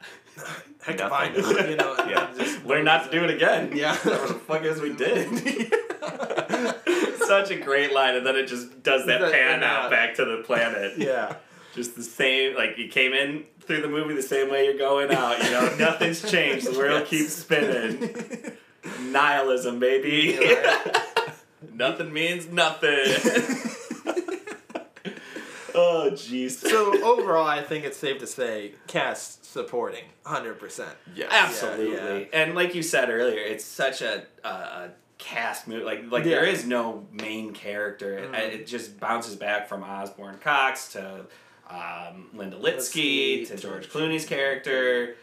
Heck if. I know. You know, Yeah. just learn not to do it again. Yeah. what the fuck is we did? Such a great line, and then it just does that The- pan yeah. Uh, out back to the planet. Yeah. Just the same, like you came in through the movie the same way you're going out. You know, nothing's changed. The world keeps spinning. Nihilism, baby. Nothing means nothing. oh, jeez. So overall, I think it's safe to say cast supporting, hundred percent. Yes. Absolutely. Yeah, And like you said earlier, it's such a, a, a cast movie. Like like there Yeah. is no main character. It, Mhm. it just bounces back from Osborne Cox to um, Linda Litzke, Litzke to George Clooney's character,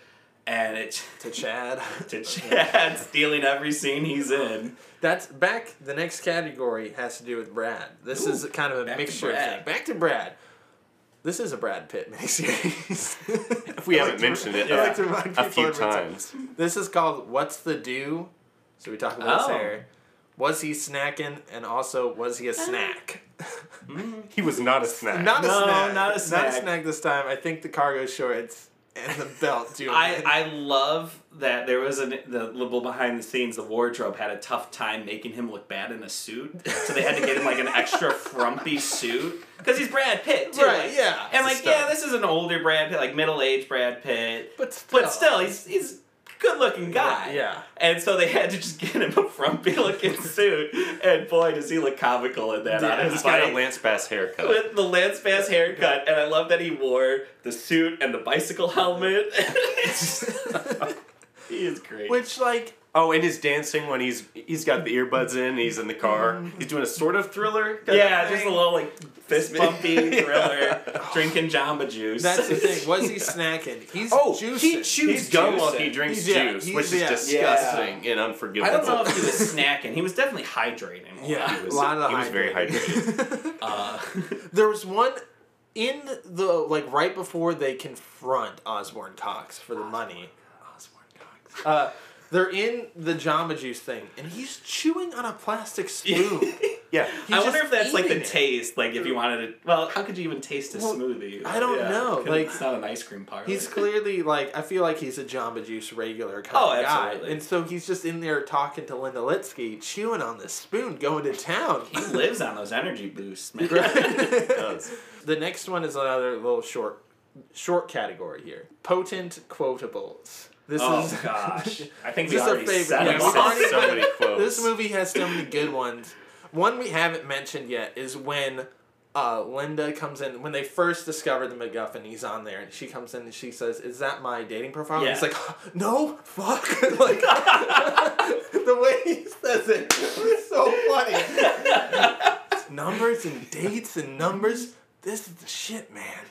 and it To Chad. to Chad stealing every scene he's in. That's back. The next category has to do with Brad. This Ooh, is kind of a mixture of Brad. Back to Brad. This is a Brad Pitt miniseries. If we I haven't like to- mentioned it I a- like to a few every times. This is called "What's the Do." So we talk about his Oh. hair. Was he snacking? And also, was he a uh, snack? Mm. He was not a snack. Not a No, snack. not a Not a snack. snack this time. I think the cargo shorts and the belt do. I, it. I love that there was an, the little behind the scenes. The wardrobe had a tough time making him look bad in a suit, so they had to get him like an extra frumpy suit because he's Brad Pitt too. Right, like- yeah. And like, yeah, this is an older Brad Pitt, like middle aged Brad Pitt, But still. but still, he's he's a good looking guy. Yeah. And so they had to just get him a frumpy looking suit, and boy, does he look comical in that Yeah. on his He's got a Lance Bass haircut. with the Lance Bass haircut, and I love that he wore the suit and the bicycle helmet. he is great. Which like Oh, and his dancing when he's he's got the earbuds in, he's in the car. He's doing a sort of thriller. yeah, of just a little like fist bumpy thriller, drinking Jamba Juice. that's the thing. Was he snacking? He's Oh, juicing. he chews He's gum while he drinks He's- yeah, juice, he's- which is yeah. disgusting and unforgivable. I don't know if he was snacking. He was definitely hydrating. while Yeah, he was, a lot of he was very hydrated. uh, there was one in the like right before they confront Osborne Cox for the money. Osborne Cox. Uh, they're in the Jamba Juice thing, and he's chewing on a plastic spoon. Yeah. He's I wonder if that's like the eating it. taste. Like if you mm. wanted to. Well, how could you even taste a Well, smoothie? I don't know. like- it's not an ice cream parlor. He's clearly like I feel like he's a Jamba Juice regular kind Oh, of guy, absolutely. and so he's just in there talking to Linda Litzke, chewing on this spoon, going to town. He lives on those energy boosts, man. does. the next one is another little short, short category here. Potent quotables. This Oh is gosh, I think we This is a already favorite. said Yeah, already- so many quotes. This movie has so many good ones. One we haven't mentioned yet is when uh, Linda comes in when they first discover the MacGuffin. He's on there, and she comes in and she says, "Is that my dating profile?" And he's like, "No, fuck!" like the way he says it is so funny. numbers and dates and numbers. This is the shit, man.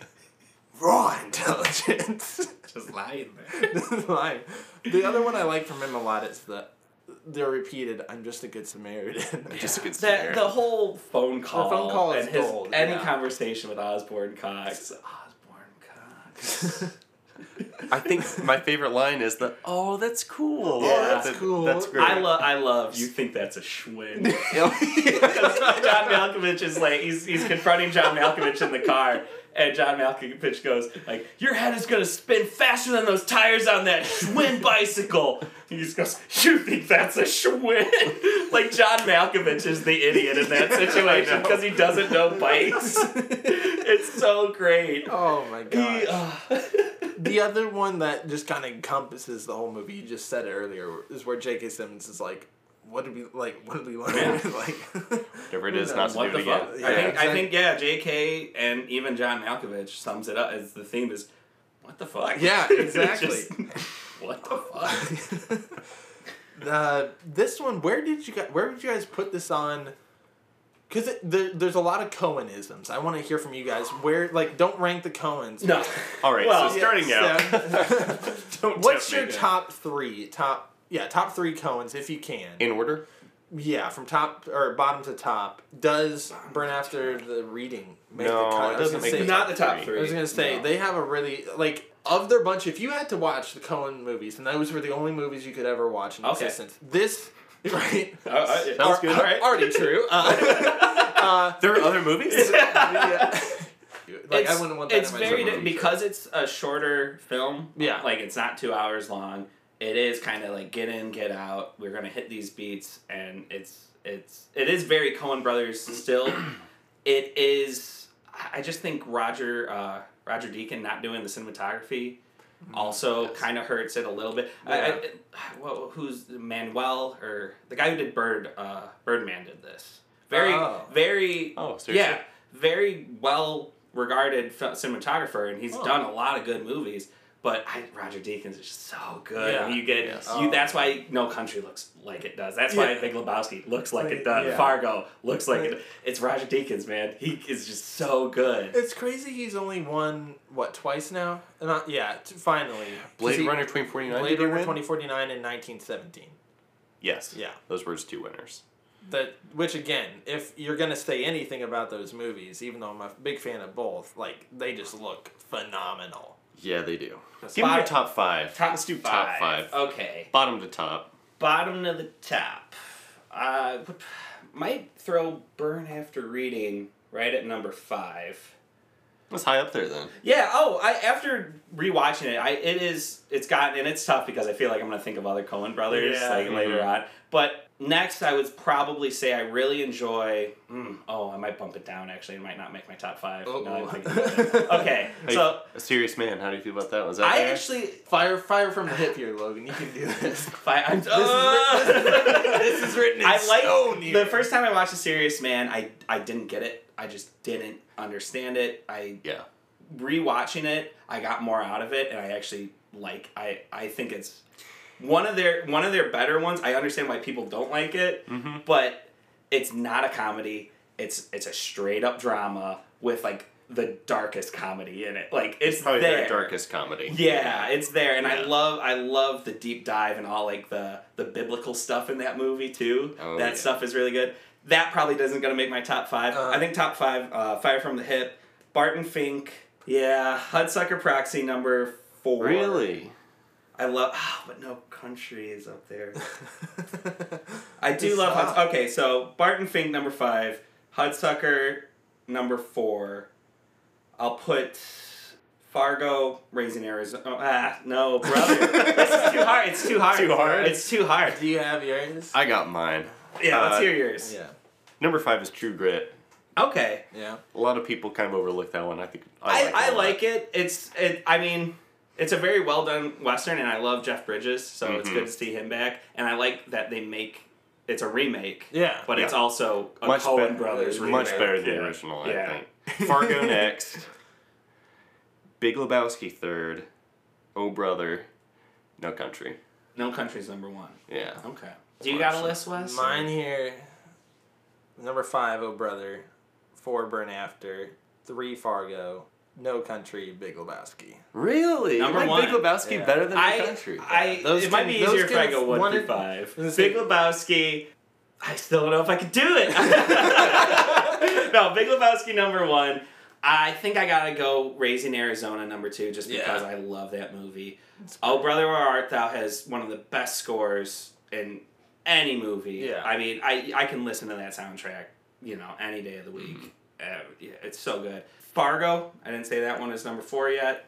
Raw intelligence. Just lying there. line. The other one I like from him a lot is the the repeated "I'm just a good Samaritan." Just a good Samaritan. the whole phone call, The phone call is and his gold, any yeah. conversation with Osborne Cox. Osborne Cox. I think my favorite line is the "Oh, that's cool." Yeah, that's That- cool. That's great. I love. I love. You think that's a schwinn? John Malkovich is like he's he's confronting John Malkovich in the car, and John Malkovich goes like, "Your head is gonna spin faster than those tires on that Schwinn bicycle." He just goes, "You think that's a Schwinn?" like John Malkovich is the idiot in that situation because he doesn't know bikes. it's so great. oh my god. Uh, the other one that just kind of encompasses the whole movie. You just said it earlier is where J.K. Simmons is like, "What did we like? What did we learn?" Yeah. like, Whatever it is, not to what do the it again. Yeah, I think I think yeah, J.K. and even John Malkovich sums it up as the theme is, what the fuck? Yeah, exactly. just, what the fuck? uh, this one, where did you guys? Where did you guys put this on? Because there, there's a lot of Coenisms. I want to hear from you guys. Where, like, don't rank the Coens. No. All right, Well, so starting out, Yeah. don't What's your me top three? Top, yeah, top three Coens if you can. in order? yeah, from top or bottom to top. Does Burn After the Reading make No, the cut? it doesn't make say- the Not the top three. three. I was gonna say No. they have a really like of their bunch. If you had to watch the Coen movies, and those were the only movies you could ever watch in Okay. existence, this right Oh, oh, yeah. Sounds Ar- good. ar- Already true. Uh, uh, There are other movies. yeah. like I it's, wouldn't want that it's in my very movie. di- because it's a shorter film. Yeah. like it's not two hours long. It is kind of like get in, get out. We're gonna hit these beats, and it's it's it is very Coen Brothers still. it is. I just think Roger uh, Roger Deakins not doing the cinematography also Yes. kind of hurts it a little bit. I, I, well, who's Manuel or the guy who did Bird uh, Birdman did this. Very Oh. very Oh, seriously? yeah, very well regarded cinematographer, and he's Oh. done a lot of good movies. But I, Roger Deakins is just so good. Yeah. And you get Yes. you. Oh. That's why No Country looks like it does. That's why Yeah. Big Lebowski looks like it does. yeah. Fargo looks like it. It's Roger Deakins, man. He is just so good. It's crazy. He's only won what twice now? Not yeah. T- finally, 'Cause Blade he- Runner 2049. Blade did Runner twenty forty nine in nineteen seventeen. Yes. Yeah. Those were his two winners. That which again, if you're gonna say anything about those movies, even though I'm a big fan of both, like they just look phenomenal. Yeah, they do. That's Give me your top five. Top Let's do top five. Okay. Bottom to top. bottom to the top. Uh, might throw Burn After Reading right at number five. That's high up there then. Yeah. Oh, I after rewatching it, I it is it's gotten and it's tough because I feel like I'm gonna think of other Coen brothers Yeah. like later Mhm. on. But next, I would probably say I really enjoy. Mm, oh, I might bump it down. Actually, it might not make my top five. now that I'm thinking. Okay, Hey, so a serious man. How do you feel about that? Was that I there? actually. Fire, fire from the hip here, Logan. You can do this. Fi- I'm, This is written- this is written in I like here. the first time I watched A Serious Man. I I didn't get it. I just didn't understand it. I Yeah. rewatching it, I got more out of it, and I actually like. I I think it's one of their one of their better ones. I understand why people don't like it, Mhm. but it's not a comedy. It's it's a straight up drama with like the darkest comedy in it. Like it's Probably their darkest comedy. Yeah, it's there, and I love I love the deep dive and all like the the biblical stuff in that movie too. Oh, that yeah. stuff is really good. That probably doesn't gonna make my top five. Uh. I think top five, uh, Fire from the Hip, Barton Fink, yeah, Hudsucker Proxy number four. Really? I love, ah, but no country is up there. I do It's love tough. Huds- Okay, so Barton Fink number five, Hudsucker number four. I'll put Fargo, Raising Arizona. Oh, ah, no, brother. this is too hard. It's too hard. Too hard? It's too hard. Do you have yours? I got mine. Yeah, let's Uh, hear yours. yeah. Number five is True Grit. Okay. Yeah. A lot of people kind of overlook that one. I think I, I I like like it. It's it. I mean, it's a very well done western, and I love Jeff Bridges, so it's Mhm. good to see him back. And I like that they make it's a remake, Yeah. but it's also a Much Coen better- Brothers remake. Much better than the original, Yeah. I think. Fargo next. Big Lebowski third. Oh Brother. No Country. No Country's number one. Yeah. Okay. Do you got a list, Wes? Mine here. Number five, Oh Brother. Four, Burn After. Three, Fargo. No Country, Big Lebowski. Really? Number you like one. Big Lebowski Yeah. better than I, No Country? I, Those it might be easier if can I go one one through five. Big see. Lebowski. I still don't know if I could do it. no, Big Lebowski number one. I think I gotta go Raising Arizona number two, just Yeah. because I love that movie. Oh Brother Where Art Thou has one of the best scores in any movie. Yeah. I mean, I I can listen to that soundtrack, you know, any day of the week. Uh, yeah, it's so good. Fargo. I didn't say that one is number four yet.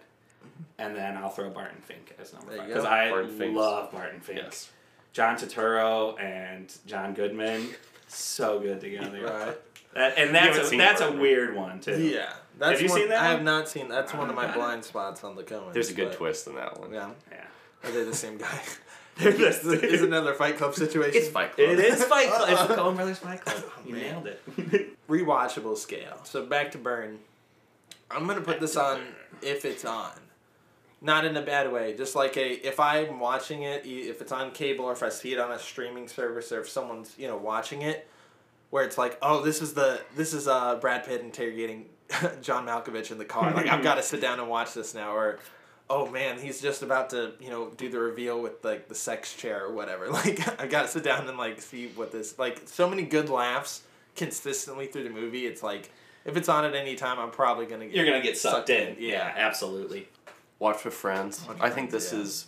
And then I'll throw Barton Fink as number There five because I Barton love Barton Fink. Yes. John Turturro and John Goodman, so good together. Right. That, and that's haven't a, seen that's a weird one too. Yeah. That's Have you one, seen that I one? have not seen. That's one of my Okay. blind spots on the Coen. There's a good twist in that one. Yeah. Yeah. Are they the same guy? This is another Fight Club situation. It's Fight Club. It is Fight Club. It's the Coen Brothers Fight Club. You man. nailed it. rewatchable scale. So back to Burn. I'm gonna put this on if it's on, not in a bad way. Just like a if I'm watching it, e- if it's on cable or if I see it on a streaming service or if someone's you know watching it, where it's like, oh, this is the this is uh Brad Pitt interrogating John Malkovich in the car. Like I've got to sit down and watch this now. Or oh man, he's just about to you know do the reveal with like the sex chair or whatever. Like I got to sit down and like see what this like so many good laughs consistently through the movie. It's like if it's on at any time, I'm probably gonna get You're gonna get sucked, in. Yeah. Yeah, absolutely. Watch with friends. Watch with I think friends, this yeah. is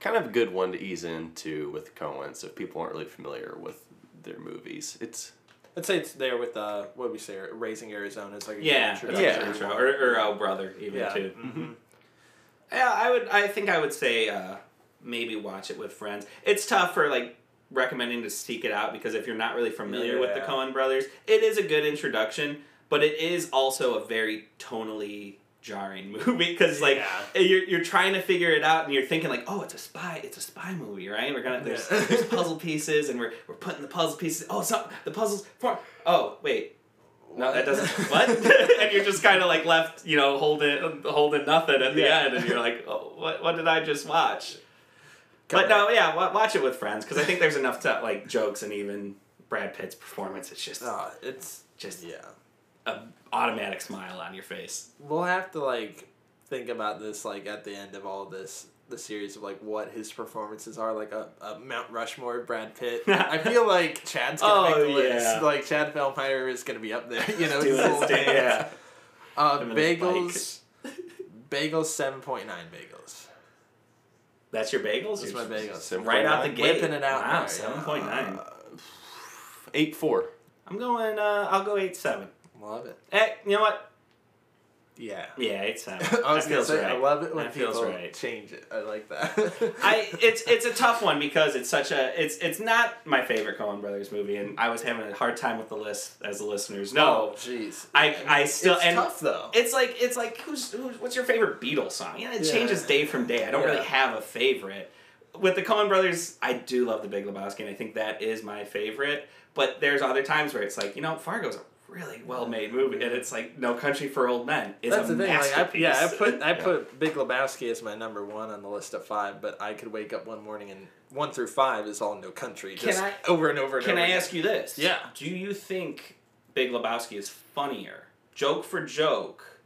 kind of a good one to ease into with Coen's if people aren't really familiar with their movies. It's I'd say it's there with uh, what we say, Raising Arizona. It's like a good Yeah, introduction. Yeah. intro. or or Oh Brother even Yeah. too. Mm-hmm. Yeah, I would. I think I would say uh, maybe watch it with friends. It's tough for like recommending to seek it out because if you're not really familiar with the Yeah. Coen Brothers, it is a good introduction, but it is also a very tonally jarring movie because like Yeah. you're, you're trying to figure it out and you're thinking like oh it's a spy it's a spy movie right we're gonna there's, Yeah. there's puzzle pieces and we're, we're putting the puzzle pieces oh so the puzzles form oh wait no, that doesn't. What? and you're just kind of like left, you know, holding holding nothing at the Yeah. end, and you're like, oh, what? What did I just watch? But no, yeah, watch it with friends because I think there's enough to like jokes and even Brad Pitt's performance. It's just Uh, it's just yeah. a automatic smile on your face. We'll have to like think about this like at the end of all this the series of like what his performances are like a, a Mount Rushmore Brad Pitt. I feel like Chad's gonna Oh, make the list. yeah. Like Chad Feldheimer is gonna be up there. You know, Doing his little his thing, yeah. Uh, Him and his bagels. bagels seven point nine bagels. That's your bagels. That's my bagels. Seven Right out the gate. Whipping it out Wow, there, seven yeah. point nine. nine. Eight four. I'm going. Uh, I'll go eight seven. Love it. Eh, you know what? Yeah. Yeah, eight seven. I was that gonna say right. I love it when that feels people right. change it. I like that. I it's it's a tough one because it's such a it's it's not my favorite Coen Brothers movie, and I was having a hard time with the list as the listeners know. Oh, jeez. I I still it's and tough though. it's like it's like who's, who's what's your favorite Beatles song? Yeah, it Yeah. changes day from day. I don't really have a favorite. With the Coen Brothers, I do love The Big Lebowski, and I think that is my favorite. But there's other times where it's like you know Fargo's a really well made movie, and it's like No Country for Old Men is That's a the thing. Like, I, masterpiece. yeah, I put I put Big Lebowski as my number one on the list of five, but I could wake up one morning and one through five is all No Country, Can just I- over and over. And Can over I again. ask you this? Yeah. Do you think Big Lebowski is funnier, joke for joke,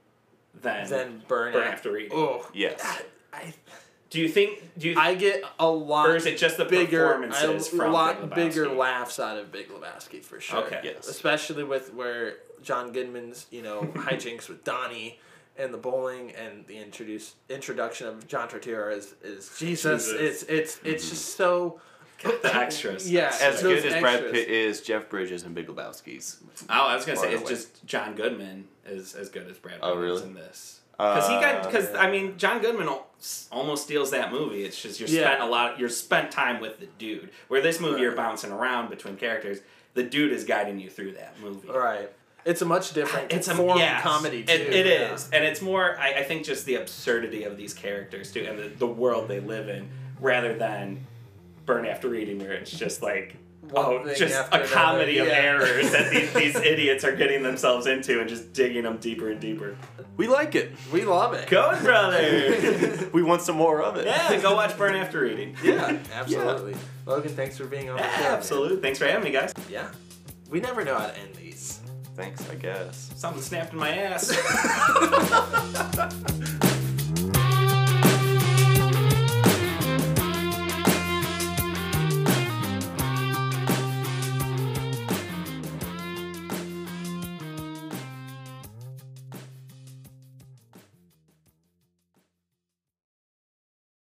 than Then burn, Burn After Reading? Oh, Yes. I, Do you think? Do you? I get a lot. or is it just the bigger, performances a from lot Big Lebowski? bigger laughs out of Big Lebowski for sure. Okay. Yes. especially with where John Goodman's you know hijinks with Donnie and the bowling and the introduce introduction of John Turturro as is Jesus. Jesus. It's it's it's just mm-hmm. so. the extras. Yeah, As good as Brad. Pitt is, Jeff Bridges and Big Lebowski's. Oh, I was gonna say it's away. just John Goodman is as good as Brad. Oh, Pitt is really? In this. Because he got Uh, because I mean John Goodman almost steals that movie. It's just you're Yeah. spent a lot. You're spent time with the dude. Where this movie you're bouncing around between characters. The dude is guiding you through that movie. Right. It's a much different It's a form yeah, of comedy too. It, it yeah. is, and it's more. I, I think just the absurdity of these characters too, and the, the world they live in, rather than Burn After Reading, where it's just like. One oh, thing just after a comedy of yeah. errors that these, these idiots are getting themselves into and just digging them deeper and deeper. We like it. We love it. Coen Brothers! We want some more of it. yeah, go watch Burn After Reading. Yeah, absolutely. Logan, thanks for being on the show. man. Absolutely. Thanks for having me, guys. Yeah. We never know how to end these. Thanks, I guess. Something snapped in my ass.